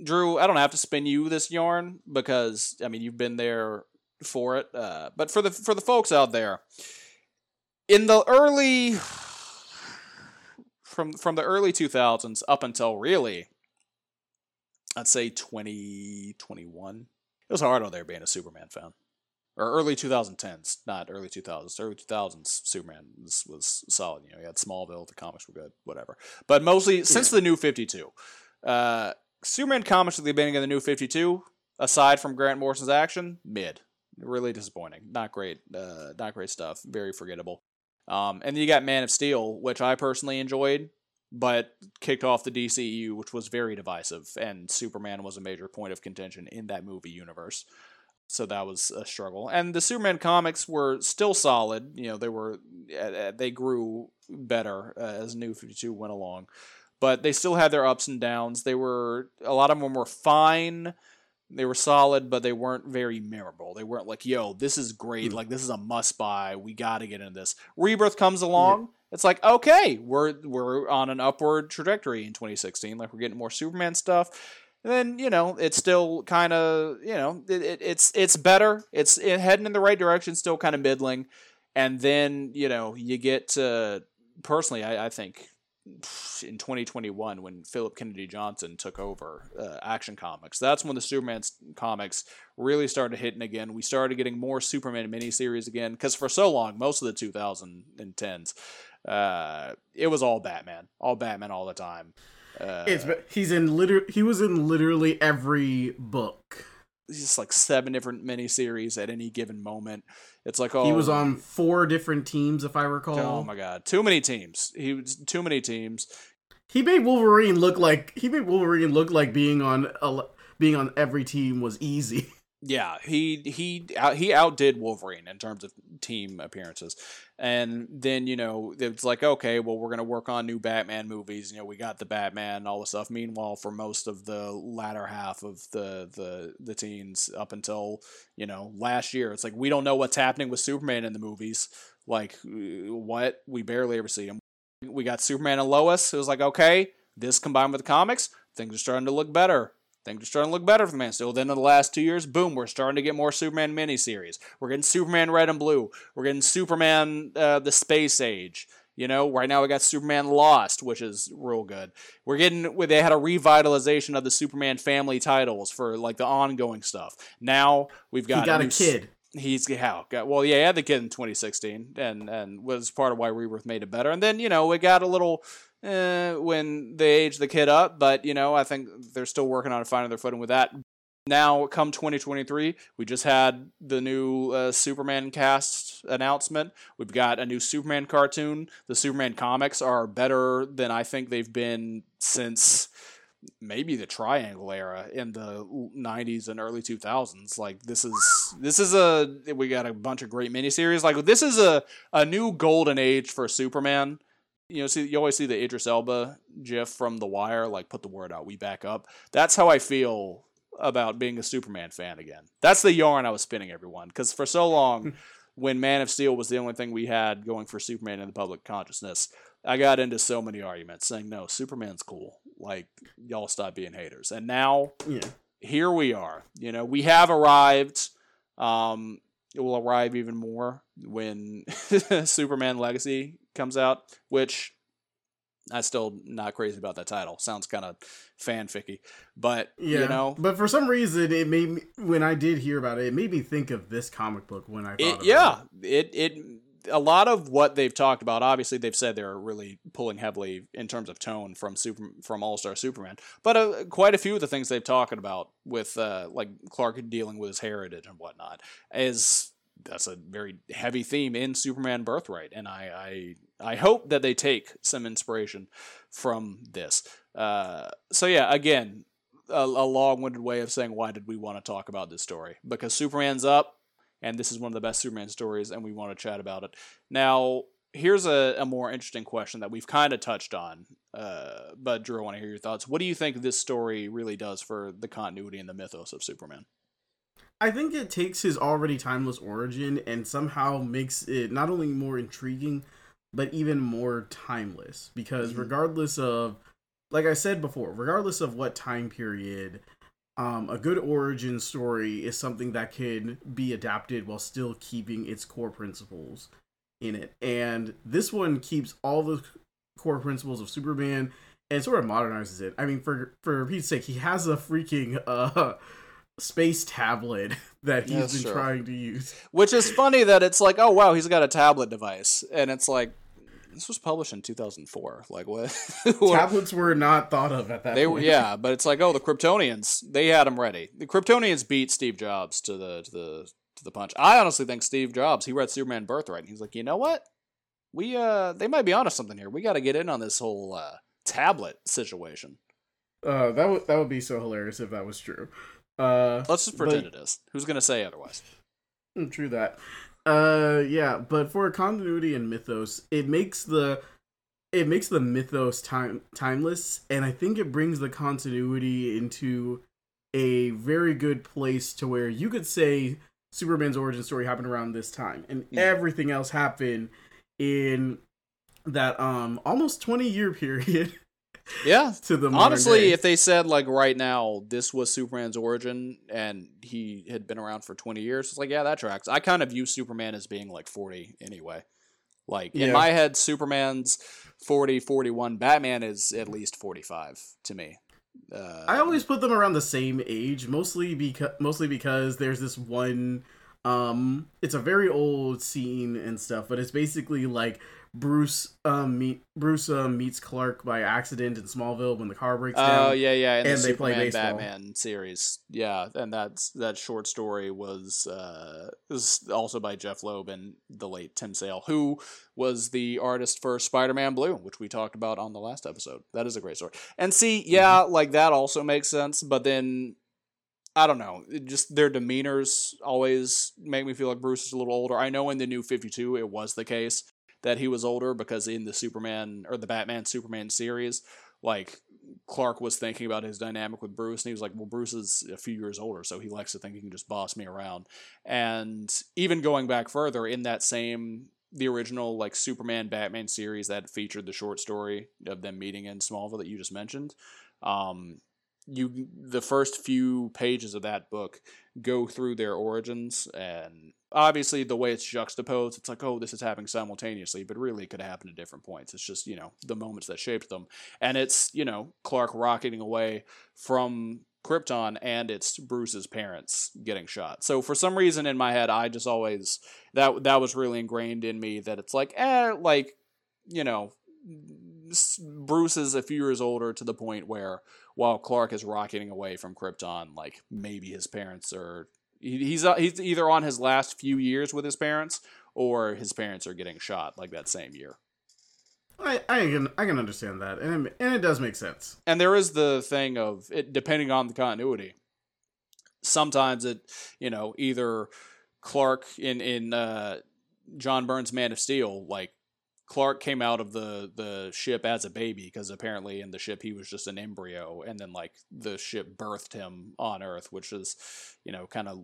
Drew, I don't have to spin you this yarn because I mean you've been there for it. Uh, but for the for the folks out there, in the early from from the early 2000s up until really I'd say 2021. it was hard out there being a Superman fan. Or early 2010s, not early 2000s. Early 2000s, Superman was, was solid. You know, you had Smallville, the comics were good, whatever. But mostly since the New 52, uh, Superman comics at the beginning of the New 52, aside from Grant Morrison's action, mid. Really disappointing. Not great. Uh, not great stuff. Very forgettable. Um, and then you got Man of Steel, which I personally enjoyed, but kicked off the DCU, which was very divisive, and Superman was a major point of contention in that movie universe. So that was a struggle. And the Superman comics were still solid. You know, they were they grew better uh, as New Fifty Two went along, but they still had their ups and downs. They were a lot of them were fine they were solid, but they weren't very memorable. They weren't like, yo, this is great. Mm. Like, this is a must buy. We got to get into this. Rebirth comes along. Yeah. It's like, okay, we're we're on an upward trajectory in 2016. Like, we're getting more Superman stuff. Then, you know, it's still kind of, you know, it, it, it's it's better. It's it, heading in the right direction, still kind of middling. And then, you know, you get to, personally, I, I think in 2021 when Philip Kennedy Johnson took over uh, Action Comics. That's when the Superman comics really started hitting again. We started getting more Superman miniseries again because for so long, most of the 2010s, uh, it was all Batman, all Batman all the time. Uh, it's he's in liter he was in literally every book. Just like seven different miniseries at any given moment. It's like oh, he was on four different teams, if I recall. Oh my god, too many teams. He was too many teams. He made Wolverine look like he made Wolverine look like being on a, being on every team was easy. Yeah, he he he outdid Wolverine in terms of team appearances, and then you know it's like okay, well we're gonna work on new Batman movies. You know we got the Batman and all the stuff. Meanwhile, for most of the latter half of the the the teens up until you know last year, it's like we don't know what's happening with Superman in the movies. Like what we barely ever see him. We got Superman and Lois. It was like okay, this combined with the comics, things are starting to look better Things are starting to look better for the Man Steel. Then in the last two years, boom, we're starting to get more Superman miniseries. We're getting Superman Red and Blue. We're getting Superman uh, the Space Age. You know, right now we got Superman Lost, which is real good. We're getting they had a revitalization of the Superman family titles for like the ongoing stuff. Now we've got he got a, kid. He's how got well, yeah, he had the kid in 2016, and and was part of why Rebirth made it better. And then you know we got a little eh, when they age the kid up, but you know, I think they're still working on finding their footing with that. Now, come 2023, we just had the new uh, Superman cast announcement. We've got a new Superman cartoon. The Superman comics are better than I think they've been since maybe the Triangle era in the 90s and early 2000s. Like this is this is a we got a bunch of great miniseries. Like this is a a new golden age for Superman you know, see you always see the Idris Elba gif from The Wire, like put the word out, we back up. That's how I feel about being a Superman fan again. That's the yarn I was spinning, everyone, because for so long, when Man of Steel was the only thing we had going for Superman in the public consciousness, I got into so many arguments saying, "No, Superman's cool. Like y'all stop being haters." And now, yeah. here we are. You know, we have arrived. Um, it will arrive even more when Superman Legacy comes out, which I still not crazy about that title. Sounds kind of fanficky, but yeah. You know, but for some reason, it made me when I did hear about it, it made me think of this comic book when I it, yeah, it. it it a lot of what they've talked about. Obviously, they've said they're really pulling heavily in terms of tone from super from All Star Superman, but uh, quite a few of the things they've talked about with uh, like Clark dealing with his heritage and whatnot is that's a very heavy theme in Superman Birthright, and I I, I hope that they take some inspiration from this. Uh, so yeah, again, a, a long-winded way of saying why did we want to talk about this story? Because Superman's up, and this is one of the best Superman stories, and we want to chat about it. Now, here's a, a more interesting question that we've kind of touched on, uh, but Drew, I want to hear your thoughts. What do you think this story really does for the continuity and the mythos of Superman? I think it takes his already timeless origin and somehow makes it not only more intriguing, but even more timeless. Because mm-hmm. regardless of like I said before, regardless of what time period, um, a good origin story is something that can be adapted while still keeping its core principles in it. And this one keeps all the core principles of Superman and sort of modernizes it. I mean, for for Pete's sake, he has a freaking uh space tablet that he's Yes, been sure. trying to use. Which is funny that it's like, oh wow, he's got a tablet device, and it's like, this was published in 2004. Like what? What- Tablets were not thought of at that They were yeah, but it's like oh the Kryptonians they had them ready. The Kryptonians beat Steve Jobs to the to the to the punch. I honestly think Steve Jobs he read Superman Birthright and he's like you know what we uh they might be onto something here. We got to get in on this whole uh, tablet situation. Uh, that would that would be so hilarious if that was true. Uh, Let's just But- pretend it is. Who's gonna say otherwise? Mm, True that. Uh yeah, but for continuity and mythos, it makes the it makes the mythos time timeless and I think it brings the continuity into a very good place to where you could say Superman's origin story happened around this time and Mm. everything else happened in that um almost 20 year period Yeah. to the Honestly, day. if they said like right now this was Superman's origin and he had been around for 20 years, it's like yeah, that tracks. I kind of view Superman as being like 40 anyway. Like in Yeah. my head Superman's 40, 41, Batman is at least 45 to me. Uh, I always put them around the same age, mostly because mostly because there's this one um it's a very old scene and stuff, but it's basically like Bruce um meet Bruce um, meets Clark by accident in Smallville when the car breaks down. Oh yeah, yeah, in and the they play Superman baseball. Batman series, yeah, and that's that short story was uh was also by Jeph Loeb and the late Tim Sale, who was the artist for Spider-Man Blue, which we talked about on the last episode. That is a great story. And see, yeah, Mm-hmm. like that also makes sense, but then I don't know, just their demeanors always make me feel like Bruce is a little older. I know in the new 52 it was the case that he was older because in the Superman or the Batman Superman series, like Clark was thinking about his dynamic with Bruce, and he was like, "Well, Bruce is a few years older, so he likes to think he can just boss me around." And even going back further, in that same the original like Superman Batman series that featured the short story of them meeting in Smallville that you just mentioned, um, you the first few pages of that book go through their origins and obviously the way it's juxtaposed it's like oh this is happening simultaneously but really it could happen at different points. It's just you know the moments that shaped them. And it's you know clark rocketing away from krypton and it's bruce's parents getting shot. So for some reason in my head i just always that that was really ingrained in me that it's like eh like you know bruce is a few years older to the point where while clark is rocketing away from krypton like maybe his parents are he, he's uh, he's either on his last few years with his parents or his parents are getting shot like that same year I, I can I can understand that, and it, and it does make sense. and there is the thing of it depending on the continuity sometimes it you know either clark in in uh john byrne's man of steel like clark came out of the the ship as a baby because apparently in the ship he was just an embryo and then like the ship birthed him on earth which is you know kind of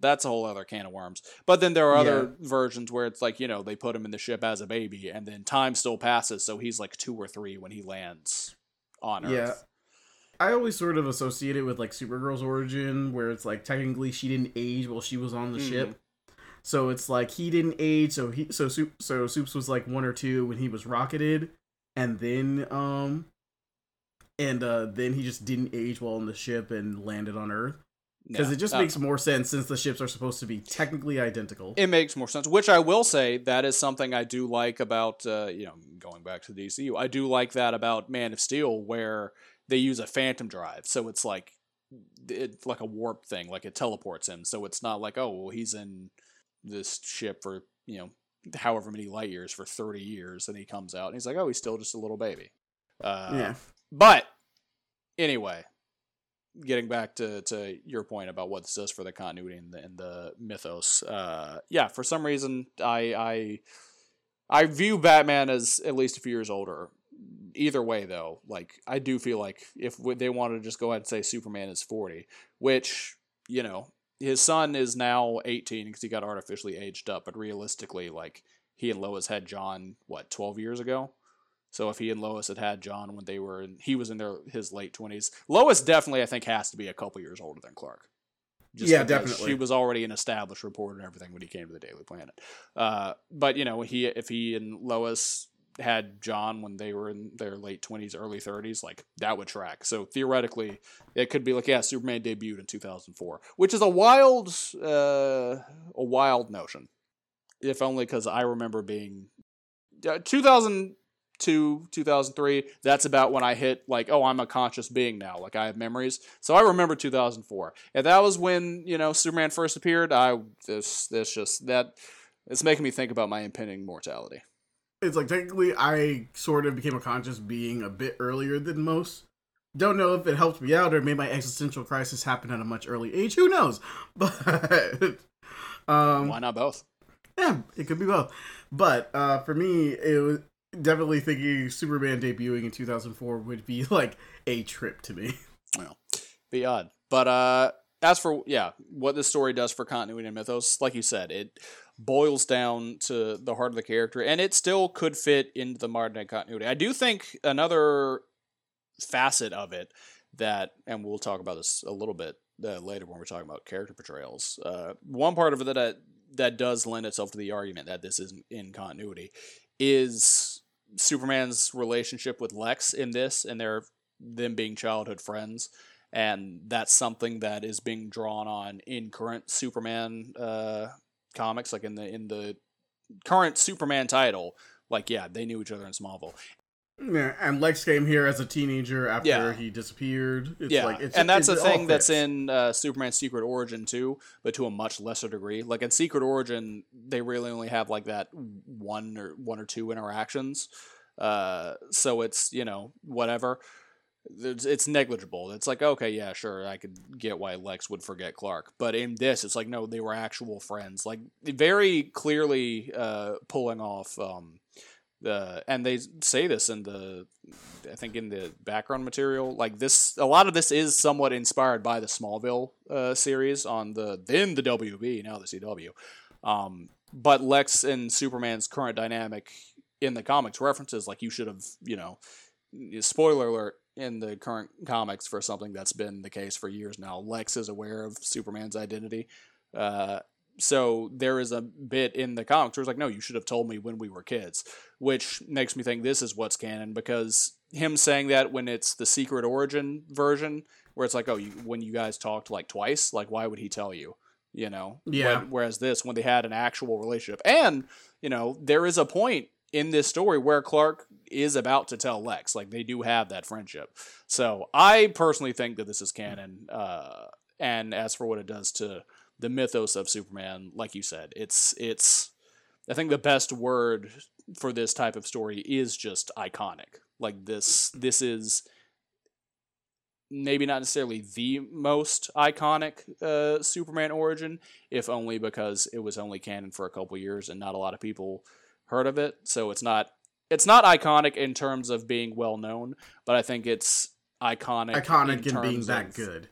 that's a whole other can of worms but then there are other versions where it's like you know they put him in the ship as a baby and then time still passes so he's like two or three when he lands on earth Yeah. I always sort of associate it with like Supergirl's origin, where it's like technically she didn't age while she was on the Mhm. ship. So it's like he didn't age, so he so Soup so Soups was like one or two when he was rocketed, and then um, and uh then he just didn't age while on the ship and landed on Earth because Yeah. it just Uh, makes more sense since the ships are supposed to be technically identical. it makes more sense which i will say that is something i do like about uh, you know going back to the dcu i do like that about man of steel where they use a phantom drive so it's like it's like a warp thing like it teleports him so it's not like oh well he's in this ship for you know however many light years for 30 years and he comes out and he's like oh he's still just a little baby uh, yeah, but anyway, getting back to, to your point about what this does for the continuity and the, and the mythos, uh, yeah, for some reason I I I view Batman as at least a few years older. Either way, though, like I do feel like if they wanted to just go ahead and say Superman is forty, which you know his son is now eighteen because he got artificially aged up, but realistically, like he and Lois had John what twelve years ago, So if he and Lois had had John when they were, in, he was in their his late twenties. Lois definitely, I think, has to be a couple years older than Clark. yeah, definitely. She was already an established reporter and everything when he came to the Daily Planet. Uh, but you know, he if he and Lois had John when they were in their late twenties, early thirties, like that would track. So theoretically, it could be like, yeah, Superman debuted in two thousand four, which is a wild, uh, a wild notion. If only because I remember being uh, two thousand two, two thousand three. That's about when I hit like, oh, I'm a conscious being now. Like I have memories, so I remember two thousand four. And that was when you know Superman first appeared. I this this just that it's making me think about my impending mortality it's like technically I sort of became a conscious being a bit earlier than most. Don't know if it helped me out or made my existential crisis happen at a much early age. Who knows? But um, why not both? Yeah, it could be both. But uh, for me, it was definitely thinking Superman debuting in 2004 would be like a trip to me. Well, be odd. But uh, as for yeah, what this story does for continuity and mythos, like you said, it boils down to the heart of the character, and it still could fit into the modern continuity. I do think another facet of it that, and we'll talk about this a little bit uh, later when we're talking about character portrayals. Uh, one part of it that that does lend itself to the argument that this isn't in continuity is Superman's relationship with Lex in this, and their them being childhood friends and that's something that is being drawn on in current Superman uh, comics, like in the in the current Superman title. Like, yeah, they knew each other in Smallville. Yeah, and Lex came here as a teenager after yeah. he disappeared. It's yeah, like, and that's a thing that's in uh, Superman's Secret Origin too, but to a much lesser degree. Like in Secret Origin, they really only have like that one or one or two interactions. Uh, so it's you know whatever it's negligible. It's like okay, yeah, sure, I could get why Lex would forget Clark, but in this, it's like no, they were actual friends. Like very clearly uh, pulling off. Um, the and they say this in the I think in the background material. Like this, a lot of this is somewhat inspired by the Smallville uh, series on the then the WB now the CW. Um, but Lex and Superman's current dynamic in the comics references like you should have you know spoiler alert in the current comics for something that's been the case for years now. Lex is aware of Superman's identity. Uh, so there is a bit in the comics where it's like, no, you should have told me when we were kids, which makes me think this is what's canon because him saying that when it's the secret origin version, where it's like, oh, you, when you guys talked like twice, like why would he tell you? You know, yeah. When, whereas this, when they had an actual relationship, and you know, there is a point in this story where Clark is about to tell Lex. Like they do have that friendship. So I personally think that this is canon. Uh, and as for what it does to the mythos of Superman, like you said, it's it's. I think the best word for this type of story is just iconic. Like this, this is maybe not necessarily the most iconic uh, Superman origin, if only because it was only canon for a couple years and not a lot of people heard of it. So it's not it's not iconic in terms of being well known, but I think it's iconic. Iconic in, in being that good.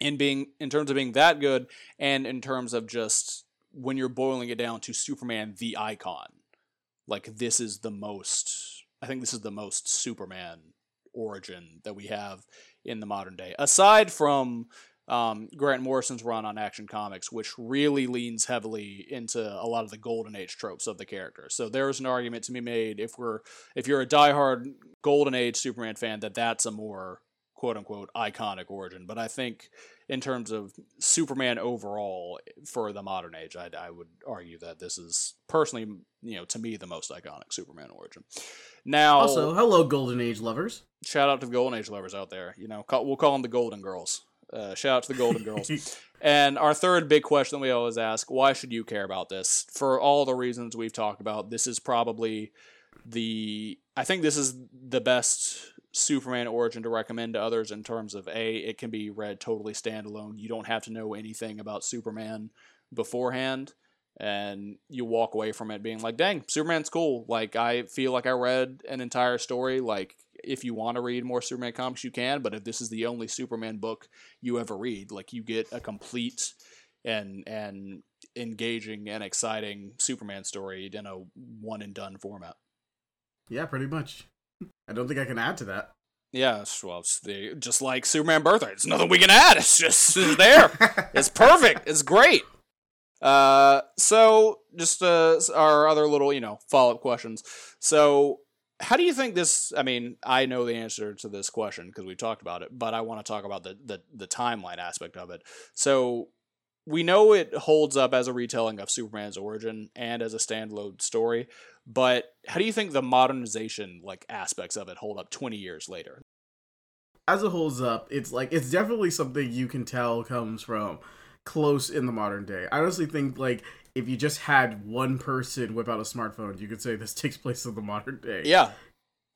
In being in terms of being that good, and in terms of just when you're boiling it down to Superman the icon, like this is the most. I think this is the most Superman origin that we have in the modern day, aside from um, Grant Morrison's run on Action Comics, which really leans heavily into a lot of the Golden Age tropes of the character. So there's an argument to be made if we're if you're a diehard Golden Age Superman fan that that's a more quote unquote iconic origin. But I think in terms of Superman overall for the modern age, I, I would argue that this is personally, you know, to me the most iconic Superman origin. Now, also, hello Golden Age lovers. Shout out to the Golden Age lovers out there. You know, call, we'll call them the Golden Girls. Uh, shout out to the Golden Girls. and our third big question we always ask why should you care about this? For all the reasons we've talked about, this is probably the. I think this is the best Superman origin to recommend to others in terms of A, it can be read totally standalone. You don't have to know anything about Superman beforehand. And you walk away from it being like, dang, Superman's cool. Like, I feel like I read an entire story. Like, if you want to read more Superman comics, you can. But if this is the only Superman book you ever read, like you get a complete and and engaging and exciting Superman story in a one and done format. Yeah, pretty much. I don't think I can add to that. Yeah, well, it's the, just like Superman Birthright. It's nothing we can add. It's just it's there. it's perfect. It's great. Uh, so just uh, our other little, you know, follow up questions. So, how do you think this? I mean, I know the answer to this question because we talked about it, but I want to talk about the, the the timeline aspect of it. So, we know it holds up as a retelling of Superman's origin and as a standalone story. But how do you think the modernization like aspects of it hold up twenty years later? As it holds up, it's like it's definitely something you can tell comes from close in the modern day. I honestly think like if you just had one person whip out a smartphone, you could say this takes place in the modern day. Yeah,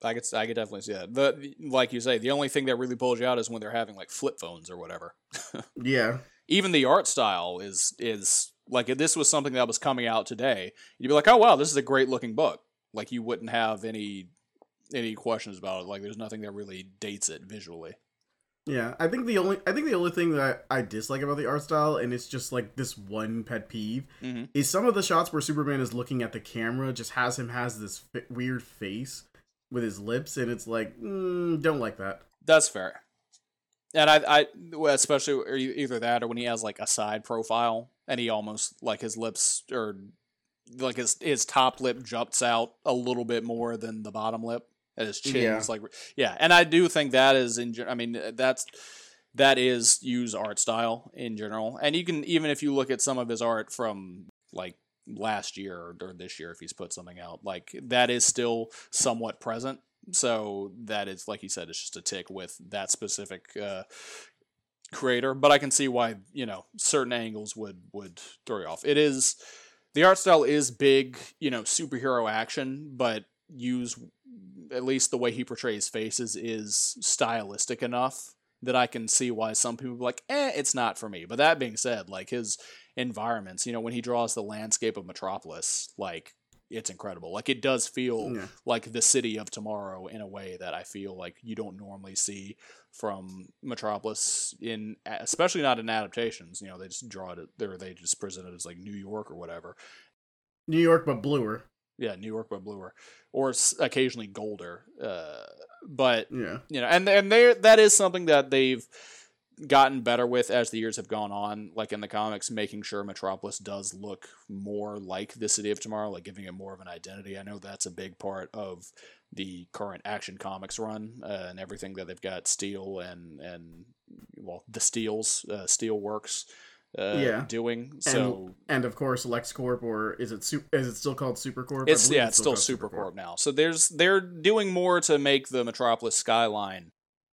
I could I could definitely see that. The like you say, the only thing that really pulls you out is when they're having like flip phones or whatever. Yeah. Even the art style is is like if this was something that was coming out today, you'd be like, oh wow, this is a great looking book. Like you wouldn't have any any questions about it. Like there's nothing that really dates it visually. Yeah, I think the only I think the only thing that I dislike about the art style, and it's just like this one pet peeve, Mhm. is some of the shots where Superman is looking at the camera just has him has this fi- weird face with his lips, and it's like mm, don't like that. That's fair. And I, I, especially either that or when he has like a side profile and he almost like his lips or like his his top lip jumps out a little bit more than the bottom lip, and his chin Yeah. is like yeah. And I do think that is in. I mean, that's that is Yu's art style in general, and you can even if you look at some of his art from like last year or, or this year if he's put something out like that is still somewhat present so that is like you said it's just a tick with that specific uh, creator but i can see why you know certain angles would would throw you off it is the art style is big you know superhero action but Yu's at least the way he portrays faces is stylistic enough that i can see why some people be like eh it's not for me but that being said like his environments you know when he draws the landscape of metropolis like it's incredible like it does feel Yeah. like the city of tomorrow in a way that I feel like you don't normally see from Metropolis in especially not in adaptations. You know, they just draw it there they just present it as like New York or whatever. New York, but bluer. Yeah, New York but bluer or occasionally golder. Uh, but Yeah. you know, and and they that is something that they've gotten better with as the years have gone on. Like in the comics, making sure Metropolis does look more like the City of Tomorrow, like giving it more of an identity. I know that's a big part of the current Action Comics run uh, and everything that they've got Steel and and well the Steels uh, Steel Works. Uh, Yeah. doing so And of course, LexCorp, or is it su- is it still called Supercorp? It's yeah, it's still called Supercorp now. So there's they're doing more to make the Metropolis skyline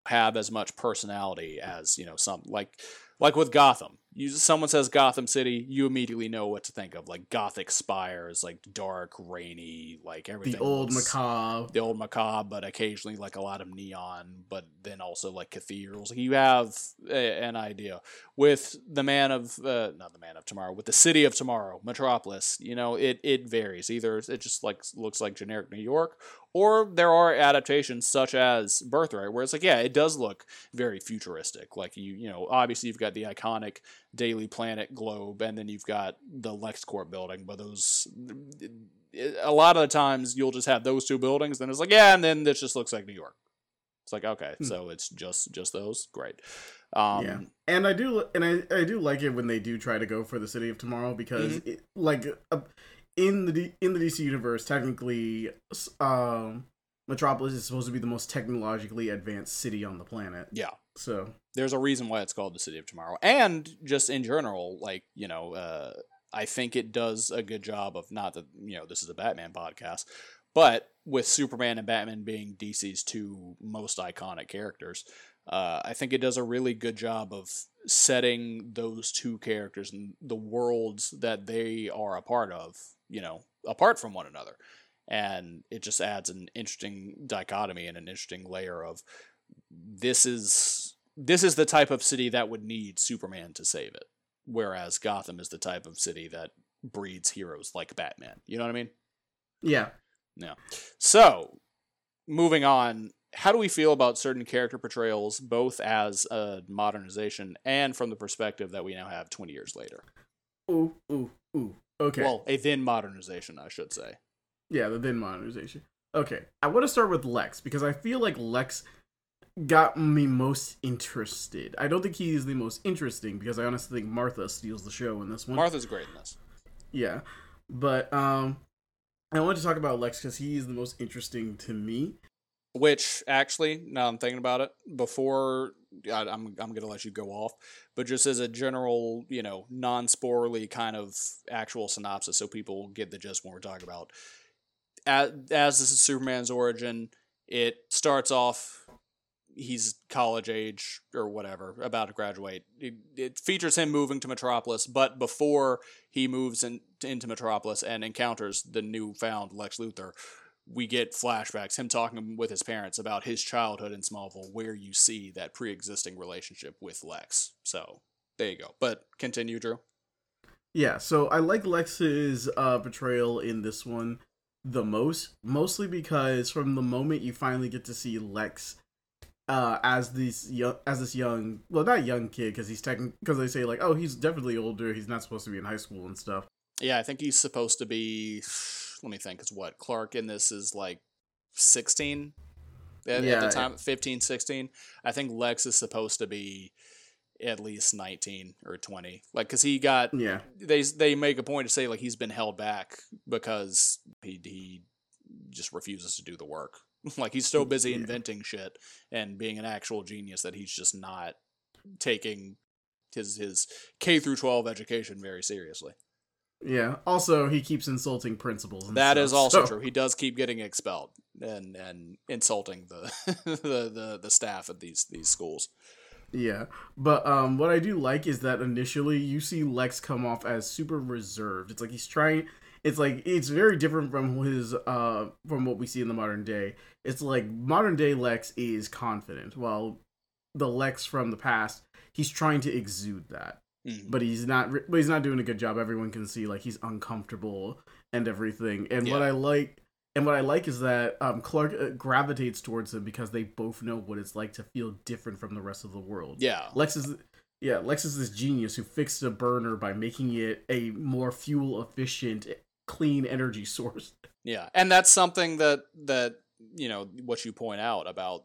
have as much personality as you know some like like with Gotham. You someone says Gotham City, you immediately know what to think of. Like Gothic spires, like dark, rainy, like everything. The old looks- macabre. the old macabre, but occasionally like a lot of neon, but then also like cathedrals. You have a, an idea with the man of uh, not the man of tomorrow, with the city of tomorrow, Metropolis. You know, it it varies. Either it just like looks like generic New York, or there are adaptations such as Birthright, where it's like yeah, it does look very futuristic. Like you you know, obviously you've got the iconic Daily Planet globe, and then you've got the LexCorp building, but those a lot of the times you'll just have those two buildings, then it's like yeah, and then this just looks like New York. It's like okay, Hmm. so it's just just those, great. Um, yeah, and I do, and I, I do like it when they do try to go for the city of tomorrow because, Mm-hmm. it, like, uh, in the D, in the DC universe, technically, um, Metropolis is supposed to be the most technologically advanced city on the planet. yeah. So there's a reason why it's called the city of tomorrow. And just in general like you know uh, i think it does a good job of not that you know this is a batman podcast but with superman and batman being dc's two most iconic characters uh, i think it does a really good job of setting those two characters and the worlds that they are a part of you know apart from one another. And it just adds an interesting dichotomy and an interesting layer of this is this is the type of city that would need Superman to save it, whereas Gotham is the type of city that breeds heroes like Batman. You know what I mean? yeah, Yeah. So, moving on, how do we feel about certain character portrayals, both as a modernization and from the perspective that we now have 20 years later? ooh, ooh, ooh. Okay, Well, a then modernization, I should say. yeah, the then modernization. Okay, I want to start with Lex because I feel like Lex got me most interested. I don't think he is the most interesting because I honestly think Martha steals the show in this one. Martha's great in this. Yeah, but um, I want to talk about Lex because he is the most interesting to me. Which actually, now I'm thinking about it, before I, I'm I'm gonna let you go off, but just as a general, you know, non-sporely kind of actual synopsis, so people get the gist when we're talking about. As, as this is Superman's origin, it starts off he's college age or whatever, about to graduate. It, it, features him moving to Metropolis, but before he moves in, into Metropolis and encounters the newfound Lex Luthor, we get flashbacks, him talking with his parents about his childhood in Smallville, where you see that pre existing relationship with Lex. So there you go. But continue, Drew. Yeah, so I like Lex's uh, portrayal in this one the most, mostly because from the moment you finally get to see Lex uh, as this young, as this young, well, not young kid, because he's technically, because they say like, oh, he's definitely older. He's not supposed to be in high school and stuff. Yeah, I think he's supposed to be. Let me think. It's what Clark in this is like sixteen at, Yeah, at the time, 15, 16. I think Lex is supposed to be at least nineteen or twenty. Like, cause he got Yeah, they they make a point to say like he's been held back because he he just refuses to do the work. like he's so busy Yeah. inventing shit and being an actual genius that he's just not taking his his K through 12 education very seriously. yeah. Also, he keeps insulting principals. And That stuff, is also so- true. He does keep getting expelled and and insulting the the, the the staff at these these schools. Yeah, but um, what I do like is that initially you see Lex come off as super reserved. It's like he's trying. It's like it's very different from his uh from what we see in the modern day. It's like modern day Lex is confident, while the Lex from the past he's trying to exude that, Mhm. but he's not. But he's not doing a good job. Everyone can see like he's uncomfortable and everything. And what I like. And what I like is that um, Clark uh, gravitates towards him because they both know what it's like to feel different from the rest of the world. Yeah. Lex is yeah, Lex is this genius who fixed a burner by making it a more fuel efficient, clean energy source. Yeah, and that's something that that you know what you point out about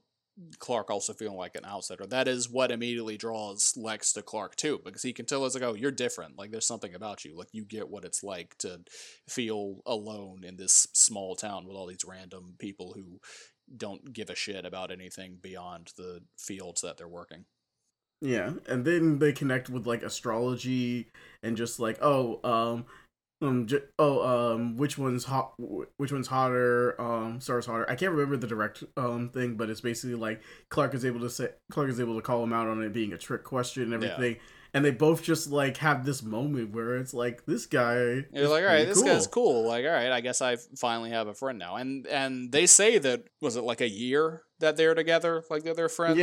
Clark also feeling like an outsider. That is what immediately draws Lex to Clark too, because he can tell us like, oh, you're different. Like there's something about you. Like you get what it's like to feel alone in this small town with all these random people who don't give a shit about anything beyond the fields that they're working. Yeah, and then they connect with like astrology and just like oh um um oh um which one's hot which one's hotter um stars hotter I can't remember the direct um thing but it's basically like Clark is able to say Clark is able to call him out on it being a trick question and Yeah. everything and they both just like have this moment where it's like this guy You're like, all right, this guy's cool. Like, all right, I guess I finally have a friend now. And and they say that was it like a year that they're together, like they're, they're friends.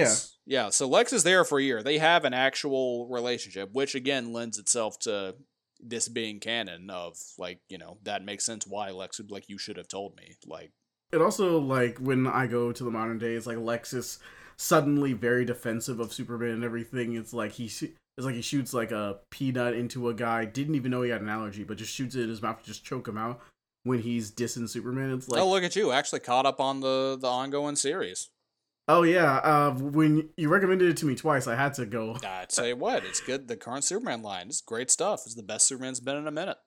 Yeah. yeah. So Lex is there for a year. They have an actual relationship, which again lends itself to this being canon. Of like, you know, that makes sense why Lex would like you should have told me. Like, it also like when I go to the modern days like Lexus suddenly very defensive of Superman and everything. It's like he sh- it's like he shoots like a peanut into a guy, didn't even know he had an allergy, but just shoots it in his mouth to just choke him out when he's dissing Superman. It's like oh look at you, actually caught up on the the ongoing series. Oh yeah, uh, when you recommended it to me twice, I had to go. I tell you what, it's good. The current Superman line is great stuff. It's the best Superman's been in a minute.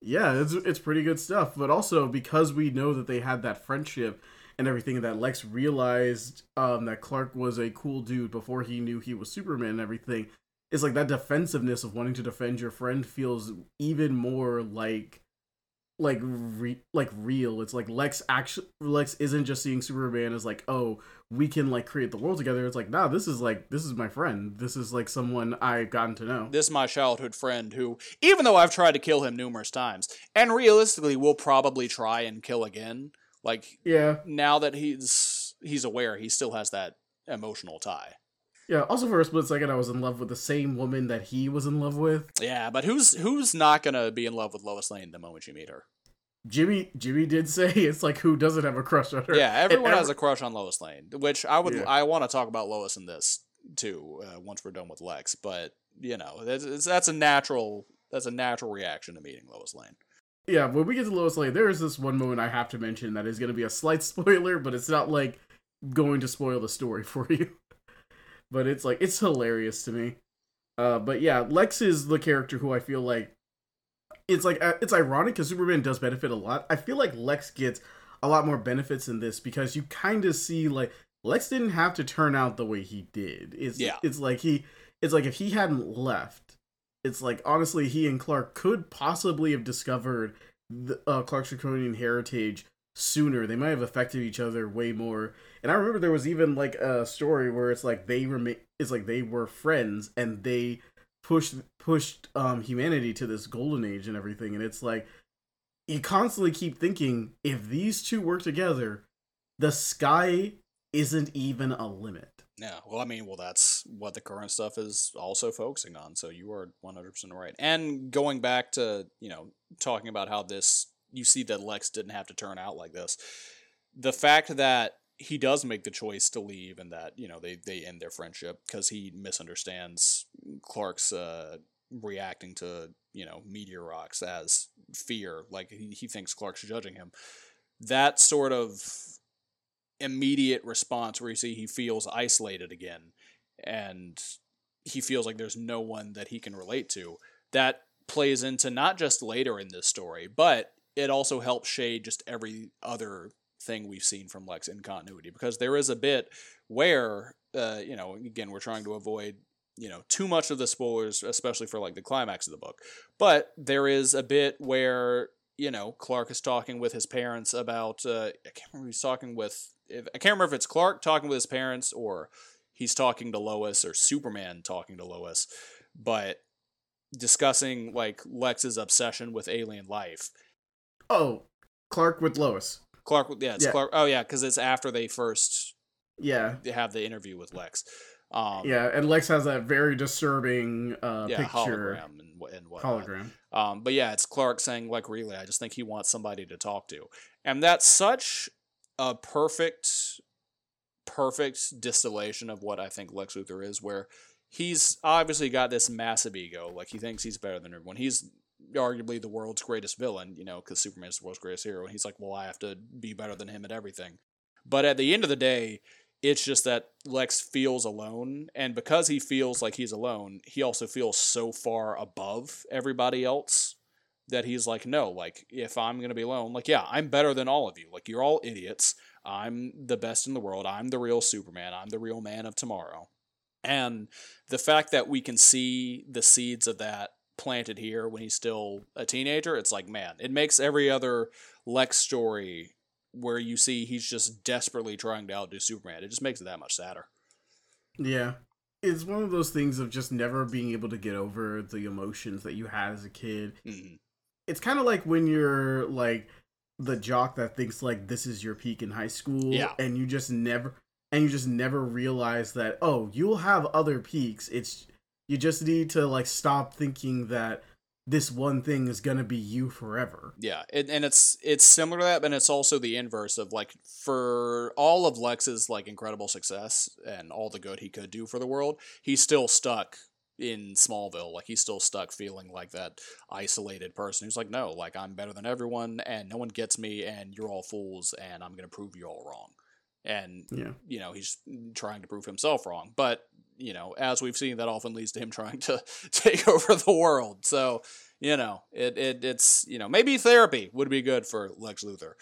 Yeah, it's it's pretty good stuff. But also because we know that they had that friendship and everything, that Lex realized um, that Clark was a cool dude before he knew he was Superman and everything. It's like that defensiveness of wanting to defend your friend feels even more like like re- like real. It's like Lex actually Lex isn't just seeing Superman as like, oh, we can like create the world together. It's like, nah, this is like this is my friend. This is like someone I've gotten to know. this is my childhood friend who, even though I've tried to kill him numerous times, and realistically will probably try and kill again, like Yeah. now that he's he's aware, he still has that emotional tie. Yeah, also for a split second I was in love with the same woman that he was in love with. Yeah, but who's who's not gonna be in love with Lois Lane the moment you meet her? Jimmy Jimmy did say it's like who doesn't have a crush on her. Yeah, everyone And has a crush on Lois Lane, which I would Yeah. I want to talk about Lois in this too uh, once we're done with Lex. But you know, that's, that's a natural that's a natural reaction to meeting Lois Lane. yeah, when we get to Lois Lane, there is this one moment I have to mention that is going to be a slight spoiler, but it's not like going to spoil the story for you. But it's like it's hilarious to me. Uh, but yeah, Lex is the character who I feel like it's like uh, it's ironic because Superman does benefit a lot. I feel like Lex gets a lot more benefits in this because you kind of see like Lex didn't have to turn out the way he did. It's Yeah. it's like he it's like if he hadn't left, it's like honestly he and Clark could possibly have discovered the uh, Clark's Draconian heritage sooner. They might have affected each other way more. And I remember there was even like a story where it's like they remain it's like they were friends and they pushed pushed um humanity to this golden age and everything and it's like you constantly keep thinking if these two work together the sky isn't even a limit Yeah, well, I mean, well, that's what the current stuff is also focusing on. So you are 100% right. And going back to, you know, talking about how this, you see that Lex didn't have to turn out like this. The fact that he does make the choice to leave and that, you know, they, they end their friendship because he misunderstands Clark's uh, reacting to, you know, meteor rocks as fear. Like he, he thinks Clark's judging him. That sort of immediate response where you see he feels isolated again and he feels like there's no one that he can relate to that plays into not just later in this story but it also helps shade just every other thing we've seen from lex in continuity because there is a bit where uh, you know again we're trying to avoid you know too much of the spoilers especially for like the climax of the book but there is a bit where you know clark is talking with his parents about uh, i can't remember he's talking with if, I can't remember if it's Clark talking with his parents or he's talking to Lois or Superman talking to Lois, but discussing like Lex's obsession with alien life. oh clark with lois Clark, yeah, it's Yeah. Clark. Oh yeah, because it's after they first yeah have the interview with Lex. Um, yeah and lex has that very disturbing uh yeah, picture hologram and and whatnot. hologram Um, but yeah, it's Clark saying like, really, I just think he wants somebody to talk to, and that's such a perfect, perfect distillation of what I think Lex Luthor is. Where he's obviously got this massive ego, like he thinks he's better than everyone. He's arguably the world's greatest villain, you know, because Superman's the world's greatest hero, and he's like, well, I have to be better than him at everything. But at the end of the day, it's just that Lex feels alone, and because he feels like he's alone, he also feels so far above everybody else that he's like, no, like if I'm gonna be alone, like yeah, I'm better than all of you. Like you're all idiots. I'm the best in the world. I'm the real Superman. I'm the real man of tomorrow. And the fact that we can see the seeds of that planted here when he's still a teenager, it's like, man, it makes every other Lex story where you see he's just desperately trying to outdo Superman. It just makes it that much sadder. Yeah. It's one of those things of just never being able to get over the emotions that you had as a kid. Mhm. It's kind of like when you're like the jock that thinks like this is your peak in high school Yeah. and you just never and you just never realize that oh, you'll have other peaks. It's you just need to like stop thinking that this one thing is going to be you forever. Yeah, and, and it's it's similar to that, but it's also the inverse of like for all of Lex's like incredible success and all the good he could do for the world, he's still stuck in Smallville. Like he's still stuck feeling like that isolated person who's like, no, like I'm better than everyone, and no one gets me, and you're all fools, and I'm gonna prove you all wrong. And Yeah. you know he's trying to prove himself wrong, but you know as we've seen, that often leads to him trying to take over the world. So you know, it, it it's you know maybe therapy would be good for Lex Luthor.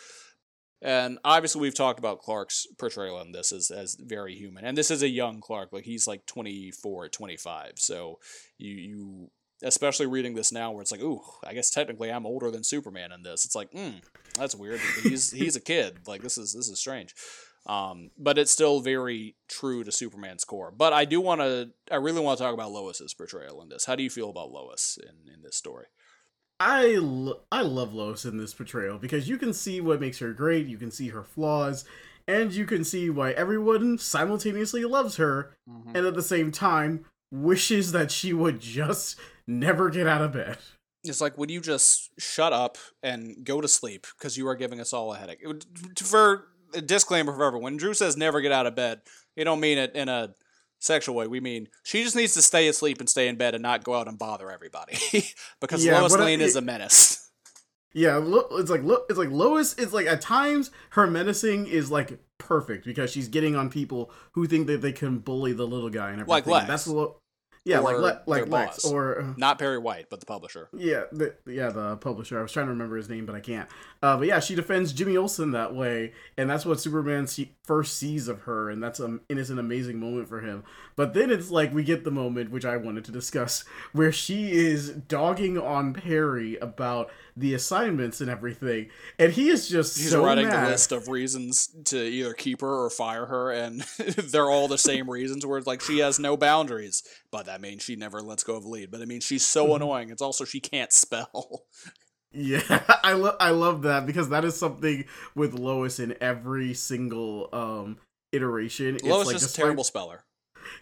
And obviously, we've talked about Clark's portrayal in this as, as very human, and this is a young Clark, like he's like 24, 25. So you you especially reading this now, where it's like, ooh, I guess technically I'm older than Superman in this. It's like, hmm, that's weird. He's he's a kid. Like this is this is strange. Um, but it's still very true to Superman's core. But I do want to, I really want to talk about Lois's portrayal in this. How do you feel about Lois in, in this story? I lo- I love Lois in this portrayal because you can see what makes her great, you can see her flaws, and you can see why everyone simultaneously loves her and at the same time wishes that she would just never get out of bed. It's like, would you just shut up and go to sleep because you are giving us all a headache? It would- For a disclaimer for everyone, when Drew says never get out of bed, we don't mean it in a sexual way. We mean she just needs to stay asleep and stay in bed and not go out and bother everybody because Yeah, Lois what I- Lane is a menace. Yeah, it's like it's like Lois. It's like at times her menacing is like perfect because she's getting on people who think that they can bully the little guy and everything. Like Lex. That's lo- yeah, like Le- like Lex boss. or uh, Not Perry White, but the publisher. yeah, the, yeah, the publisher. I was trying to remember his name, but I can't. Uh, but yeah, she defends Jimmy Olsen that way, and that's what Superman see- first sees of her, and that's um, and it's an amazing moment for him. But then it's like we get the moment which I wanted to discuss, where she is dogging on Perry about the assignments and everything, and he is just He's so writing mad. the list of reasons to either keep her or fire her, and they're all the same reasons. Where it's like she has no boundaries, but that means she never lets go of lead. But it means she's so Mm-hmm. annoying. It's also she can't spell. Yeah, I love I love that because that is something with Lois in every single um iteration. It's Lois like is a terrible speller.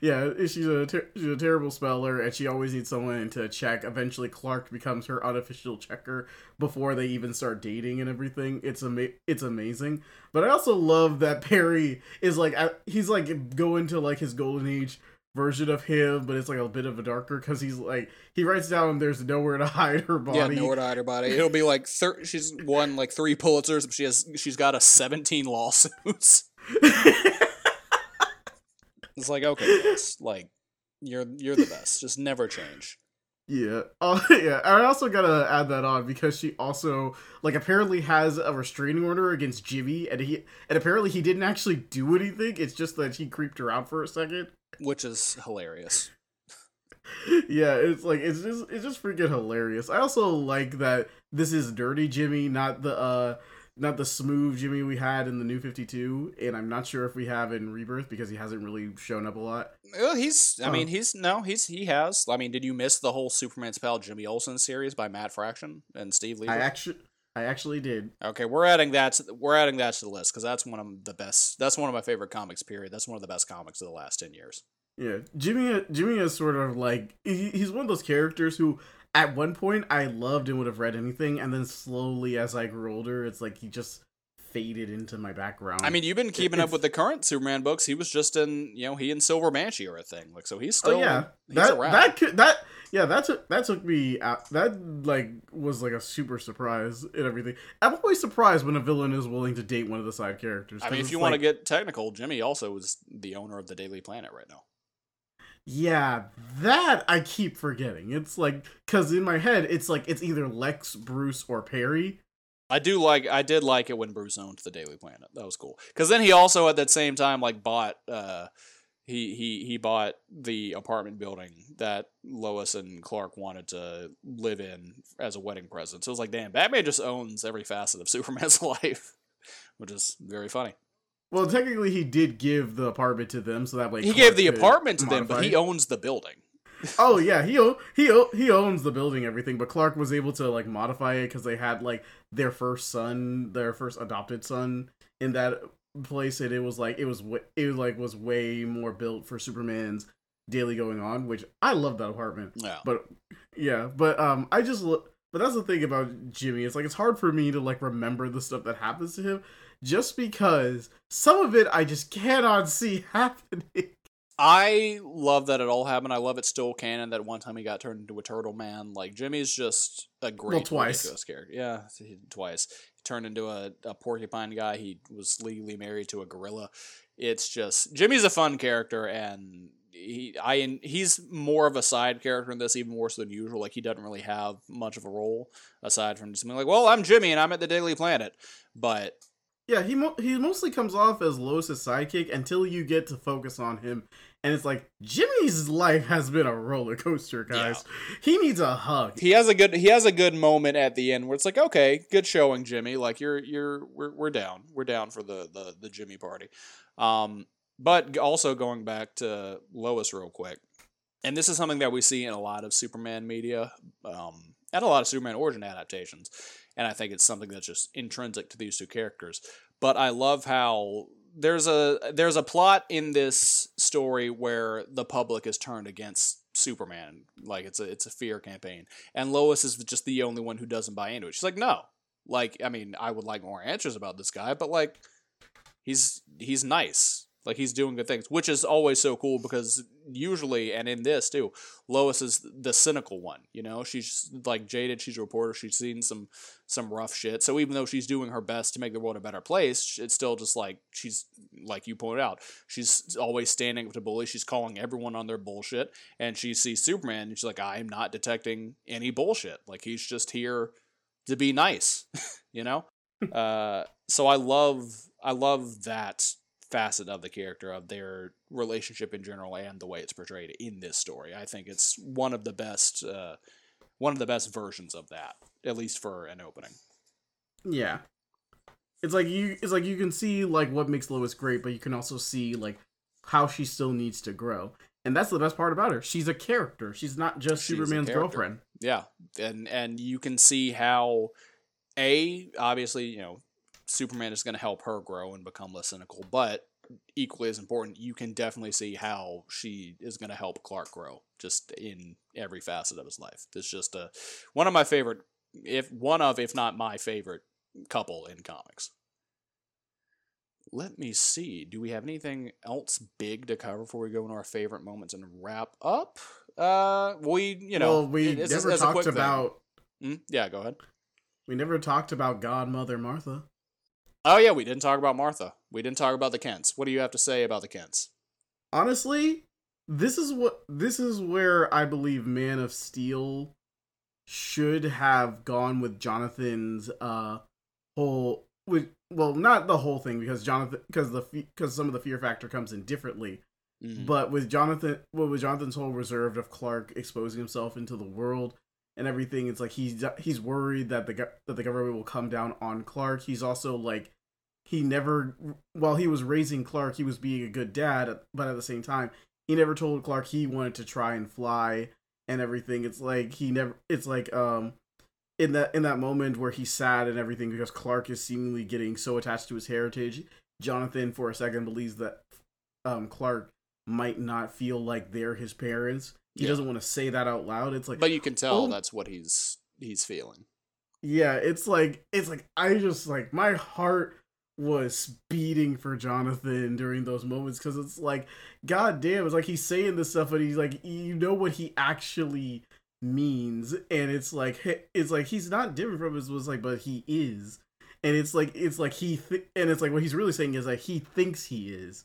Yeah, she's a ter- she's a terrible speller, and she always needs someone to check. Eventually, Clark becomes her unofficial checker before they even start dating and everything. It's ama- it's amazing. But I also love that Perry is like I- he's like going to like his golden age version of him, but it's like a bit of a darker because he's like he writes down there's nowhere to hide her body. Yeah, nowhere to hide her body. It'll be like thir- she's won like three Pulitzers, but she has she's got a seventeen lawsuits. It's like okay, yes, like you're you're the best. Just never change. Yeah. Oh, yeah. I also gotta add that on because she also like apparently has a restraining order against Jimmy, and he and apparently he didn't actually do anything. It's just that he creeped her out for a second. which is hilarious. yeah, it's like it's just it's just freaking hilarious. I also like that this is dirty Jimmy, not the uh not the smooth Jimmy we had in the new 52, and I'm not sure if we have in Rebirth because he hasn't really shown up a lot. Well, he's. I Oh. mean, uh. he's no. He's he has. I mean, did you miss the whole Superman's pal Jimmy Olsen series by Matt Fraction and Steve Lieber? I actually I actually did. okay, we're adding that. To, we're adding that to the list because that's one of the best. That's one of my favorite comics. Period. That's one of the best comics of the last ten years. Yeah, Jimmy. Jimmy is sort of like he, he's one of those characters who, at one point, I loved and would have read anything, and then slowly, as I grew older, it's like he just faded into my background. I mean, you've been keeping up with the current Superman books. He was just in, you know, he and Silver Banshee are a thing. Like, so he's oh still, yeah, he's that around. that could, that yeah, that took that took me out. That like was like a super surprise and everything. I'm always surprised when a villain is willing to date one of the side characters. I mean, if you want to get technical, Jimmy also is the owner of the Daily Planet right now. Yeah, that I keep forgetting. It's like because in my head, it's like it's either Lex, Bruce, or Perry. I do like I did like it when Bruce owned the Daily Planet. That was cool. Cuz then he also at that same time like bought uh he he he bought the apartment building that Lois and Clark wanted to live in as a wedding present. So it was like, damn, Batman just owns every facet of Superman's life, which is very funny. Well, technically, he did give the apartment to them, so that way He gave the apartment to them, but he owns the building. oh yeah, he o- he o- he owns the building, everything. But Clark was able to like modify it because they had like their first son, their first adopted son in that place, and it was like it was wa- it was like was way more built for Superman's daily going on, which I love that apartment. Yeah. But yeah, but um, I just but that's the thing about Jimmy. It's like it's hard for me to like remember the stuff that happens to him, just because some of it I just cannot see happening. I love that it all happened. I love it still canon that one time he got turned into a turtle man. Like Jimmy's just a great well, twice. ridiculous character. Yeah, he- twice. He turned into a, a porcupine guy. He was legally married to a gorilla. It's just Jimmy's a fun character, and he I he's more of a side character in this, even more so than usual. Like he doesn't really have much of a role aside from just being like, "Well, I'm Jimmy and I'm at the Daily Planet," but Yeah, he mo- he mostly comes off as Lois's sidekick until you get to focus on him, and it's like Jimmy's life has been a roller coaster, guys. He needs a hug. he has a good he has a good moment at the end where it's like okay good showing jimmy. Like you're you're we're, we're down. We're down for the the the jimmy party. Um but also going back to lois real quick and this is something that we see in a lot of superman media um and a lot of superman origin adaptations and i think it's something that's just intrinsic to these two characters. But i love how there's a there's a plot in this story where the public is turned against Superman, like it's a it's a fear campaign, and Lois is just the only one who doesn't buy into it. She's like, no, like I mean, I would like more answers about this guy, but like he's he's nice, Like he's doing good things, which is always so cool because usually, and in this too, Lois is the cynical one. You know, she's like jaded. She's a reporter. She's seen some some rough shit. So even though she's doing her best to make the world a better place, it's still just like she's like you pointed out. She's always standing up to bullies. She's calling everyone on their bullshit, and she sees Superman, and she's like, "I am not detecting any bullshit. Like he's just here to be nice." you know. uh, so I love I love that facet of the character of their relationship in general and the way it's portrayed in this story. I think it's one of the best uh, one of the best versions of that, at least for an opening. Yeah. It's like you it's like you can see like what makes Lois great, but you can also see like how she still needs to grow. And that's the best part about her. She's a character. She's not just She's Superman's girlfriend. Yeah. And and you can see how a obviously, you know, Superman is going to help her grow and become less cynical, but equally as important, you can definitely see how she is going to help Clark grow just in every facet of his life. It's just a one of my favorite, if one of, if not my favorite couple in comics. Let me see. Do we have anything else big to cover before we go into our favorite moments and wrap up? Uh, we, you know, well, we never talked about. Mm, yeah, go ahead. We never talked about Godmother Martha. Oh yeah, we didn't talk about Martha. We didn't talk about the Kents. What do you have to say about the Kents? Honestly, this is what this is where I believe Man of Steel should have gone with Jonathan's uh whole with well not the whole thing because Jonathan because the because some of the fear factor comes in differently. Mm-hmm. But with Jonathan, well, with Jonathan's whole reserve of Clark exposing himself into the world and everything, it's like he's he's worried that the that the government will come down on Clark. He's also like he never while he was raising Clark, he was being a good dad, but at the same time, he never told Clark he wanted to try and fly and everything. It's like he never it's like um in that in that moment where he's sad and everything because Clark is seemingly getting so attached to his heritage, Jonathan for a second believes that um Clark might not feel like they're his parents. He yeah. doesn't want to say that out loud. It's like But you can tell oh, that's what he's he's feeling. Yeah, it's like it's like I just like my heart was beating for Jonathan during those moments because it's like, god damn, it's like he's saying this stuff, but he's like, you know what he actually means, and it's like, it's like he's not different from his was like, but he is, and it's like, it's like he, th- and it's like what he's really saying is like he thinks he is,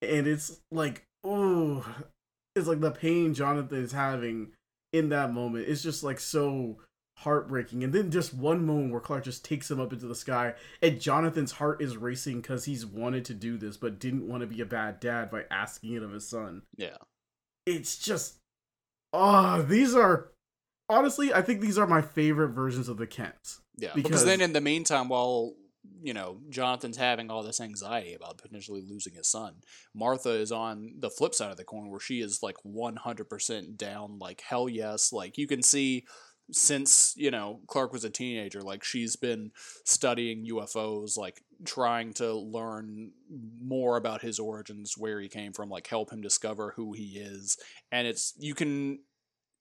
and it's like, oh, it's like the pain Jonathan is having in that moment. It's just like so heartbreaking. And then just one moment where Clark just takes him up into the sky, and Jonathan's heart is racing because he's wanted to do this, but didn't want to be a bad dad by asking it of his son. Yeah. It's just, oh, these are honestly, I think these are my favorite versions of the Kents. Yeah, because, because then in the meantime, while you know Jonathan's having all this anxiety about potentially losing his son, Martha is on the flip side of the coin where she is like one hundred percent down, like hell yes, like you can see since you know Clark was a teenager like she's been studying UFOs like trying to learn more about his origins where he came from like help him discover who he is. And it's you can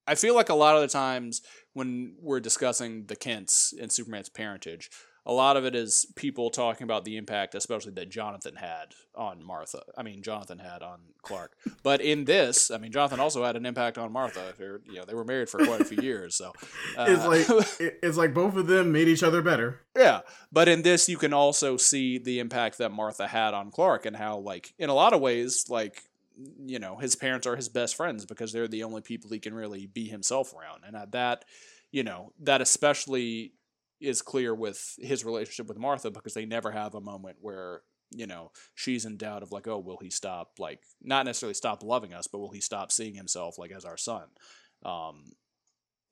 I feel like a lot of the times when we're discussing the Kents and Superman's parentage a lot of it is people talking about the impact, especially that Jonathan had on Martha. I mean, Jonathan had on Clark. But in this, I mean, Jonathan also had an impact on Martha. You know, they were married for quite a few years, so uh, it's like it's like both of them made each other better. Yeah, but in this, you can also see the impact that Martha had on Clark and how, like, in a lot of ways, like you know, his parents are his best friends because they're the only people he can really be himself around, and at that, you know, that especially is clear with his relationship with Martha because they never have a moment where you know she's in doubt of like oh will he stop like not necessarily stop loving us but will he stop seeing himself like as our son? Um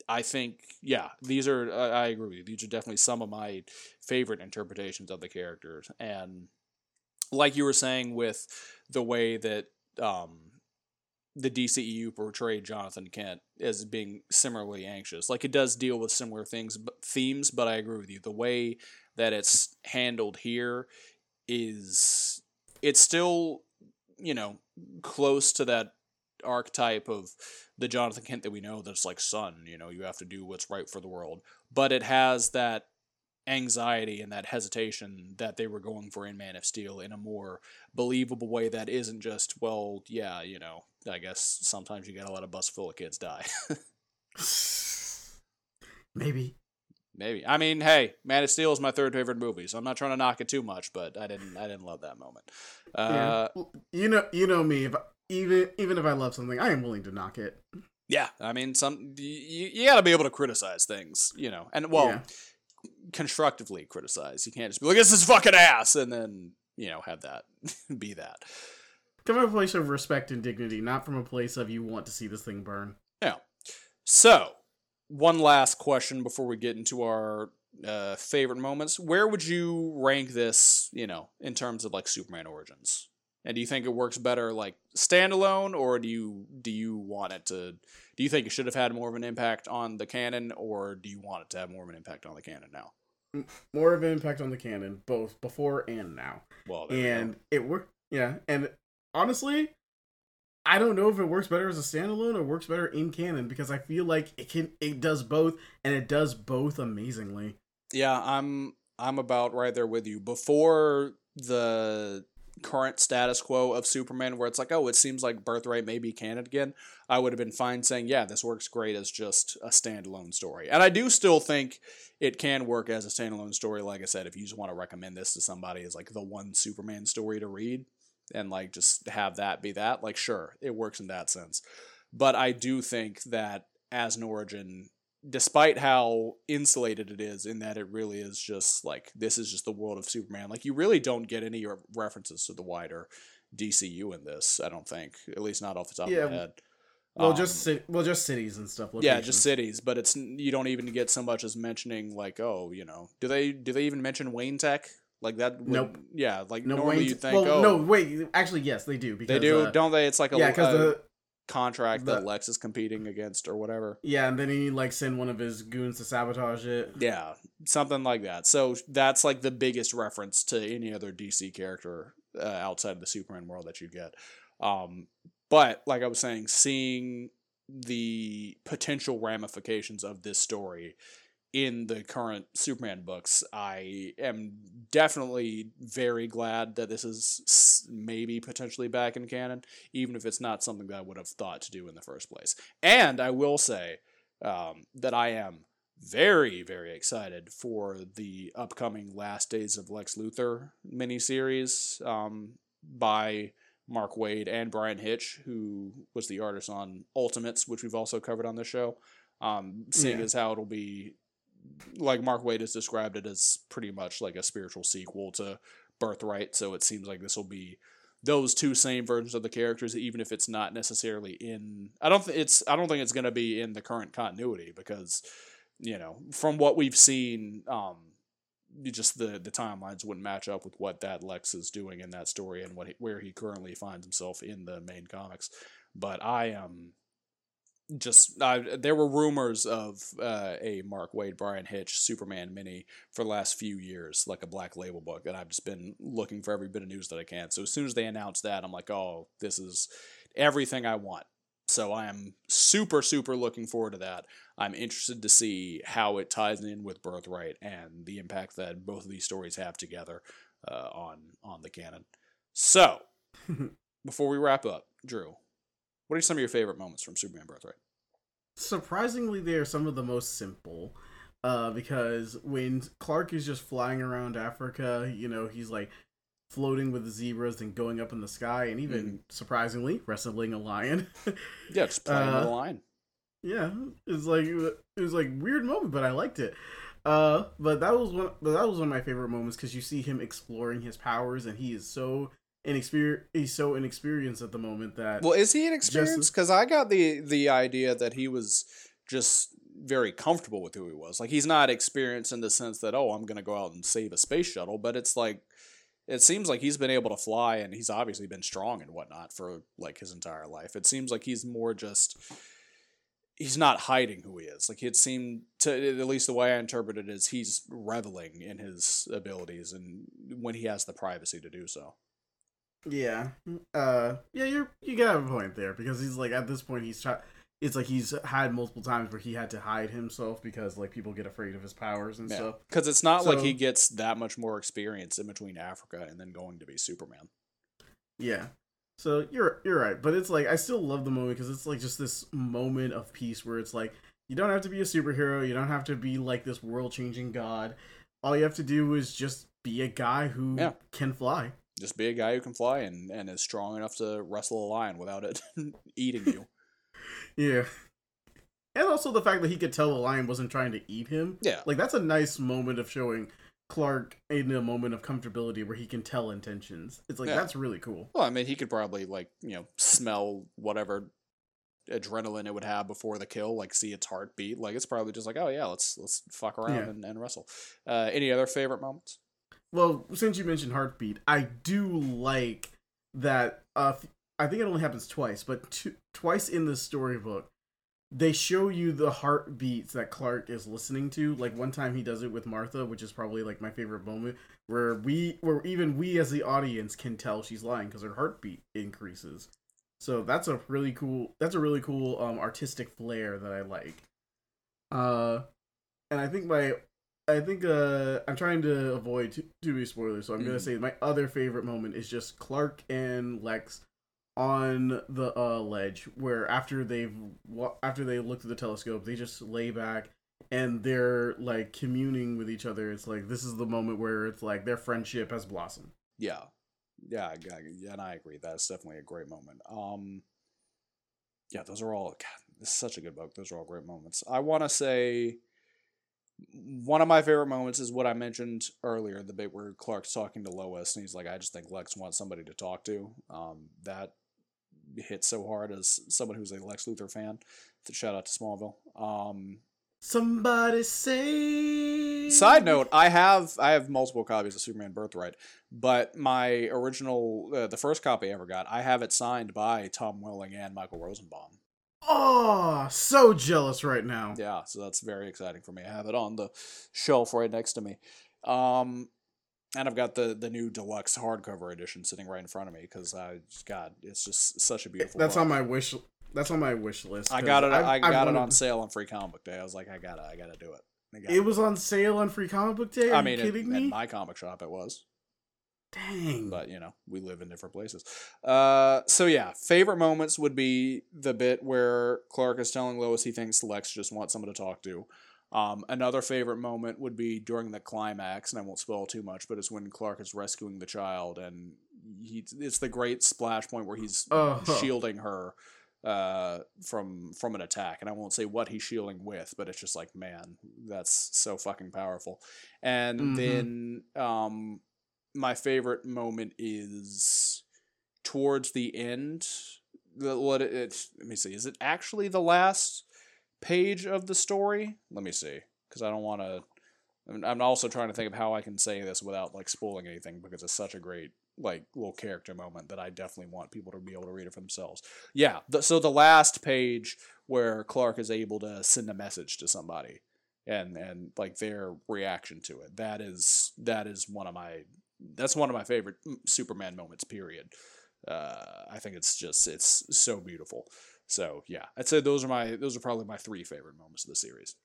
i think yeah these are i agree with you. These are definitely some of my favorite interpretations of the characters. And like you were saying with the way that um the DCEU portrayed Jonathan Kent as being similarly anxious. Like it does deal with similar things, but themes, but I agree with you. The way that it's handled here is it's still, you know, close to that archetype of the Jonathan Kent that we know that's like son, you know, you have to do what's right for the world. But it has that anxiety and that hesitation that they were going for in Man of Steel in a more believable way that isn't just, well, yeah, you know, I guess sometimes you gotta let a bus full of kids die. Maybe. Maybe. I mean, hey, Man of Steel is my third favorite movie, so I'm not trying to knock it too much, but I didn't I didn't love that moment. Uh, yeah. You know you know me, if I, even even if I love something, I am willing to knock it. Yeah, I mean, some you, you got to be able to criticize things, you know, and well, yeah. Constructively criticize. You can't just be like, "This is fucking ass," and then you know have that be that. Come from a place of respect and dignity, not from a place of you want to see this thing burn. Yeah. So, one last question before we get into our uh, favorite moments. Where would you rank this? You know, in terms of like Superman origins. And do you think it works better like standalone, or do you do you want it to? Do you think it should have had more of an impact on the canon, or do you want it to have more of an impact on the canon now? More of an impact on the canon, both before and now. Well, and we it worked. Yeah, and honestly, I don't know if it works better as a standalone or works better in canon because I feel like it can it does both and it does both amazingly. Yeah, I'm I'm about right there with you. Before the current status quo of Superman, where it's like, oh, it seems like Birthright may be canon again, I would have been fine saying, yeah, this works great as just a standalone story. And I do still think it can work as a standalone story. Like I said, if you just want to recommend this to somebody as like the one Superman story to read and like just have that be that, like, sure, it works in that sense. But I do think that as an origin, despite how insulated it is in that it really is just like this is just the world of Superman. Like you really don't get any references to the wider DCU in this. I don't think, at least not off the top yeah. of my head. Well, um, just well, just cities and stuff. Locations. Yeah, just cities, but it's you don't even get so much as mentioning like, oh, you know, do they do they even mention Wayne Tech? Like that? Would, nope. Yeah, like no, normally you think. Well, oh, no, wait. Actually, yes, they do. Because, they do, uh, don't they? It's like a yeah, because the contract the, that Lex is competing against or whatever. Yeah, and then he like send one of his goons to sabotage it. Yeah, something like that. So that's like the biggest reference to any other DC character uh, outside of the Superman world that you get. Um, but like I was saying, seeing the potential ramifications of this story in the current Superman books, I am definitely very glad that this is maybe potentially back in canon, even if it's not something that I would have thought to do in the first place. And I will say um, that I am very, very excited for the upcoming Last Days of Lex Luthor miniseries um, by Mark Waid and Bryan Hitch, who was the artist on Ultimates, which we've also covered on the show. Um, seeing yeah. as how it'll be like Mark Waid has described it as pretty much like a spiritual sequel to Birthright. So it seems like this will be those two same versions of the characters, even if it's not necessarily in. I don't think it's. I don't think it's going to be in the current continuity because, you know, from what we've seen, um, just the the timelines wouldn't match up with what that Lex is doing in that story and what he, where he currently finds himself in the main comics. But I am. Um, just uh, there were rumors of uh, a Mark Waid Bryan Hitch Superman mini for the last few years, like a black label book, and I've just been looking for every bit of news that I can. So as soon as they announced that, I'm like, oh, this is everything I want. So I am super super looking forward to that. I'm interested to see how it ties in with Birthright and the impact that both of these stories have together uh, on on the canon. So before we wrap up, Drew, what are some of your favorite moments from Superman Birthright? Surprisingly, they are some of the most simple. Uh, because when Clark is just flying around Africa, you know, he's like floating with the zebras and going up in the sky, and even mm. surprisingly, wrestling a lion. yeah, just playing uh, with a lion. Yeah, it's like it was like weird moment, but I liked it. Uh, but that was one. But that was one of my favorite moments because you see him exploring his powers, and he is so inexperienced he's so inexperienced at the moment that well is he inexperienced? Because i got the the idea that he was just very comfortable with who he was. Like he's not experienced in the sense that oh i'm gonna go out and save a space shuttle but it's like it seems like he's been able to fly and he's obviously been strong and whatnot for like his entire life. It seems like he's more just he's not hiding who he is. Like it seemed to at least the way i interpret it is he's reveling in his abilities and when he has the privacy to do so yeah. Uh yeah, you're you got a point there because he's like at this point he's trying it's like he's had multiple times where he had to hide himself because like people get afraid of his powers and Yeah, stuff. because it's not like he gets that much more experience in between Africa and then going to be Superman. Yeah. So you're you're right, but it's like I still love the moment because it's like just this moment of peace where it's like you don't have to be a superhero, you don't have to be like this world changing god. All you have to do is just be a guy who Yeah. can fly. Just be a guy who can fly and, and is strong enough to wrestle a lion without it eating you. Yeah. And also the fact that he could tell the lion wasn't trying to eat him. Yeah. Like that's a nice moment of showing Clark in a moment of comfortability where he can tell intentions. It's like Yeah. that's really cool. Well, I mean, he could probably like you know smell whatever adrenaline it would have before the kill, like see its heartbeat. Like it's probably just like, oh yeah, let's let's fuck around Yeah. and, and wrestle. Uh, any other favorite moments? Well, since you mentioned heartbeat, I do like that. Uh, I think it only happens twice, but twice in the storybook, they show you the heartbeats that Clark is listening to. Like one time he does it with Martha, which is probably like my favorite moment, where we, where even we as the audience can tell she's lying because her heartbeat increases. So that's a really cool. That's a really cool um, artistic flair that I like. Uh, and I think my I think uh I'm trying to avoid too, too many spoilers, so I'm gonna Mhm. say my other favorite moment is just Clark and Lex on the uh ledge where after they've after they look through the telescope, they just lay back and they're like communing with each other. It's like this is the moment where it's like their friendship has blossomed. Yeah, yeah, I, I, yeah, and I agree. That's definitely a great moment. Um, yeah, those are all. God, this is such a good book. Those are all great moments. I want to say one of my favorite moments is what I mentioned earlier, the bit where Clark's talking to Lois, and he's like, "I just think Lex wants somebody to talk to." Um, that hit so hard as someone who's a Lex Luthor fan. Shout out to Smallville. Um, Somebody say. Side note: I have I have multiple copies of Superman Birthright, but my original, uh, the first copy I ever got, I have it signed by Tom Welling and Michael Rosenbaum. Oh, so jealous right now. Yeah, so that's very exciting for me. I have it on the shelf right next to me, um, and I've got the the new deluxe hardcover edition sitting right in front of me because I God, it's just such a beautiful. That's book. on my wish. That's on my wish list. I got it. I've- I I've got it wanted- on sale on Free Comic Book Day. I was like, I gotta, I gotta do it. I gotta It was on sale on Free Comic Book Day. Are I mean, you at- kidding at me? my comic shop, it was. Dang. but you know we live in different places uh so yeah favorite moments would be the bit where clark is telling lois he thinks lex just wants someone to talk to um another favorite moment would be during the climax and i won't spoil too much but it's when clark is rescuing the child and he it's the great splash point where he's Oh. shielding her uh from from an attack and i won't say what he's shielding with but it's just like man that's so fucking powerful and Mhm. then um my favorite moment is towards the end. The, what it, it? Let me see. Is it actually the last page of the story? Let me see, because I don't want to. I'm- also trying to think of how I can say this without like spoiling anything because it's such a great like little character moment that I definitely want people to be able to read it for themselves. Yeah. The, so the last page where Clark is able to send a message to somebody and and like their reaction to it. That is that is one of my that's one of my favorite mm, Superman moments. Period. Uh, I think it's just it's so beautiful. So yeah, I'd say those are my those are probably my three favorite moments of the series.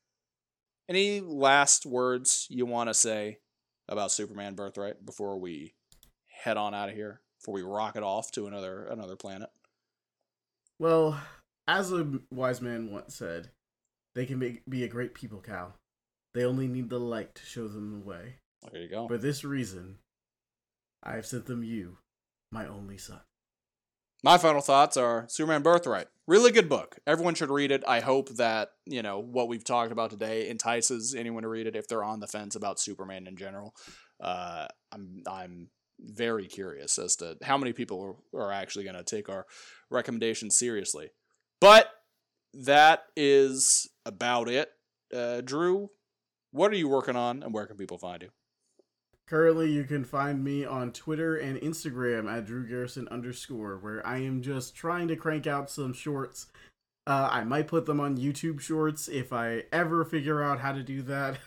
Any last words you want to say about Superman Birthright before we head on out of here? Before we rocket off to another another planet? Well, as a wise man once said, they can be, be a great people, Kal. They only need the light to show them the way. There you go. For this reason, I have sent them you, my only son. My final thoughts are Superman Birthright. Really good book. Everyone should read it. I hope that, you know, what we've talked about today entices anyone to read it if they're on the fence about Superman in general. Uh, I'm I'm very curious as to how many people are, actually going to take our recommendations seriously. But that is about it. Uh, Drew, what are you working on and where can people find you? Currently, you can find me on Twitter and Instagram at Drew Garrison underscore, where I am just trying to crank out some shorts. Uh, I might put them on YouTube Shorts if I ever figure out how to do that.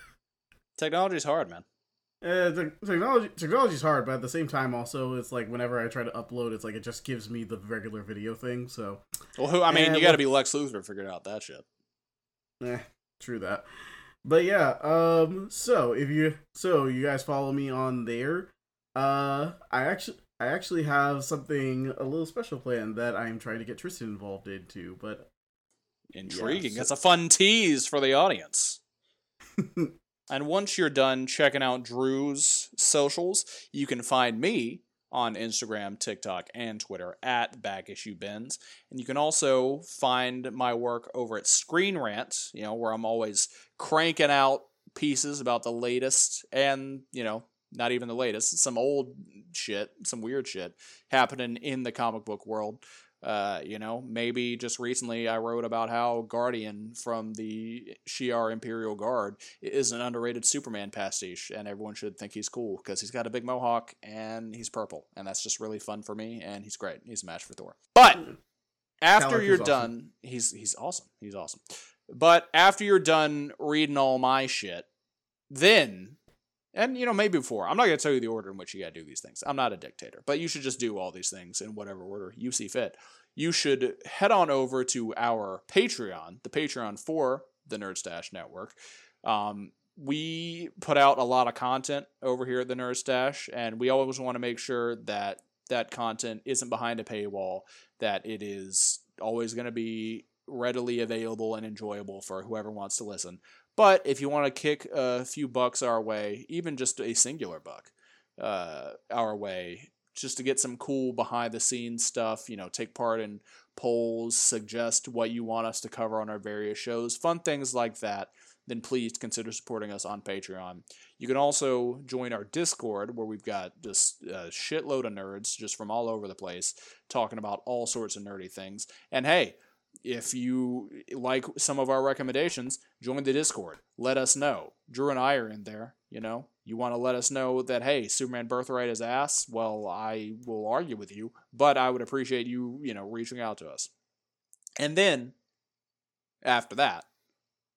Technology's hard, man. Uh, the technology technology's hard, but at the same time, also it's like whenever I try to upload, it's like it just gives me the regular video thing. So, Well, who? I mean, Eh, you got to be Lex Luthor to figure out that shit. eh, true that. But yeah, um, so if you so you guys follow me on there, uh, I actually I actually have something a little special planned that I'm trying to get Tristan involved into, but Intriguing. so- That's a fun tease for the audience. and once you're done checking out Drew's socials, you can find me on Instagram, TikTok, and Twitter at Back Issue Bins. And you can also find my work over at Screen Rant, you know, where I'm always cranking out pieces about the latest and, you know, not even the latest, some old shit, some weird shit happening in the comic book world. Uh, you know, maybe just recently I wrote about how Guardian from the Shi'ar Imperial Guard is an underrated Superman pastiche, and everyone should think he's cool because he's got a big mohawk and he's purple, and that's just really fun for me. And he's great. He's a match for Thor. But after Alec you're is awesome. done, he's he's awesome. He's awesome. But after you're done reading all my shit, then and you know maybe before. I'm not going to tell you the order in which you got to do these things. I'm not a dictator. But you should just do all these things in whatever order you see fit. You should head on over to our patreon the patreon for the nerd stash network. Um, we put out a lot of content over here at the nerd stash and we always want to make sure that that content isn't behind a paywall that it is always going to be readily available and enjoyable for whoever wants to listen but if you want to kick a few bucks our way, even just a singular buck uh, our way, just to get some cool behind the scenes stuff, you know, take part in polls, suggest what you want us to cover on our various shows, fun things like that, then please consider supporting us on Patreon. You can also join our Discord where we've got just a shitload of nerds just from all over the place talking about all sorts of nerdy things. And hey, if you like some of our recommendations, join the Discord. Let us know. Drew and I are in there. You know, you want to let us know that hey, Superman Birthright is ass. Well, I will argue with you, but I would appreciate you, you know, reaching out to us. And then after that,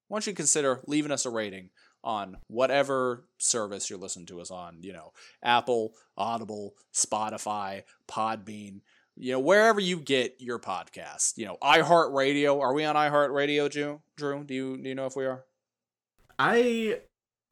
why don't you consider leaving us a rating on whatever service you're listening to us on? You know, Apple, Audible, Spotify, Podbean you know, wherever you get your podcast. You know, iHeartRadio. Are we on iHeartRadio, Drew? Drew, do you do you know if we are? I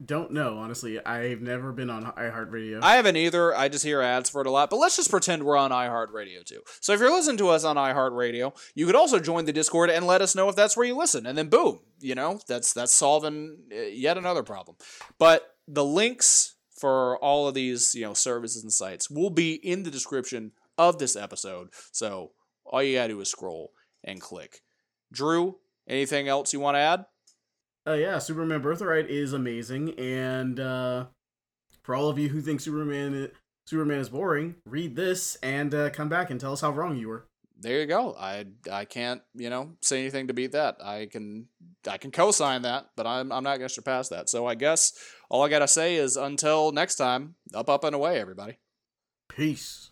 don't know honestly. I've never been on iHeartRadio. I haven't either. I just hear ads for it a lot. But let's just pretend we're on iHeartRadio too. So if you're listening to us on iHeartRadio, you could also join the Discord and let us know if that's where you listen. And then boom, you know, that's that's solving uh, yet another problem. But the links for all of these, you know, services and sites will be in the description of this episode. So all you gotta do is scroll and click. Drew, anything else you want to add? Uh, yeah, Superman Birthright is amazing, and uh, for all of you who think Superman Superman is boring, read this and uh, come back and tell us how wrong you were. There you go. I I can't you know say anything to beat that. I can I can co-sign that, but I'm I'm not gonna surpass that. So I guess all I gotta say is until next time, up up and away, everybody. Peace.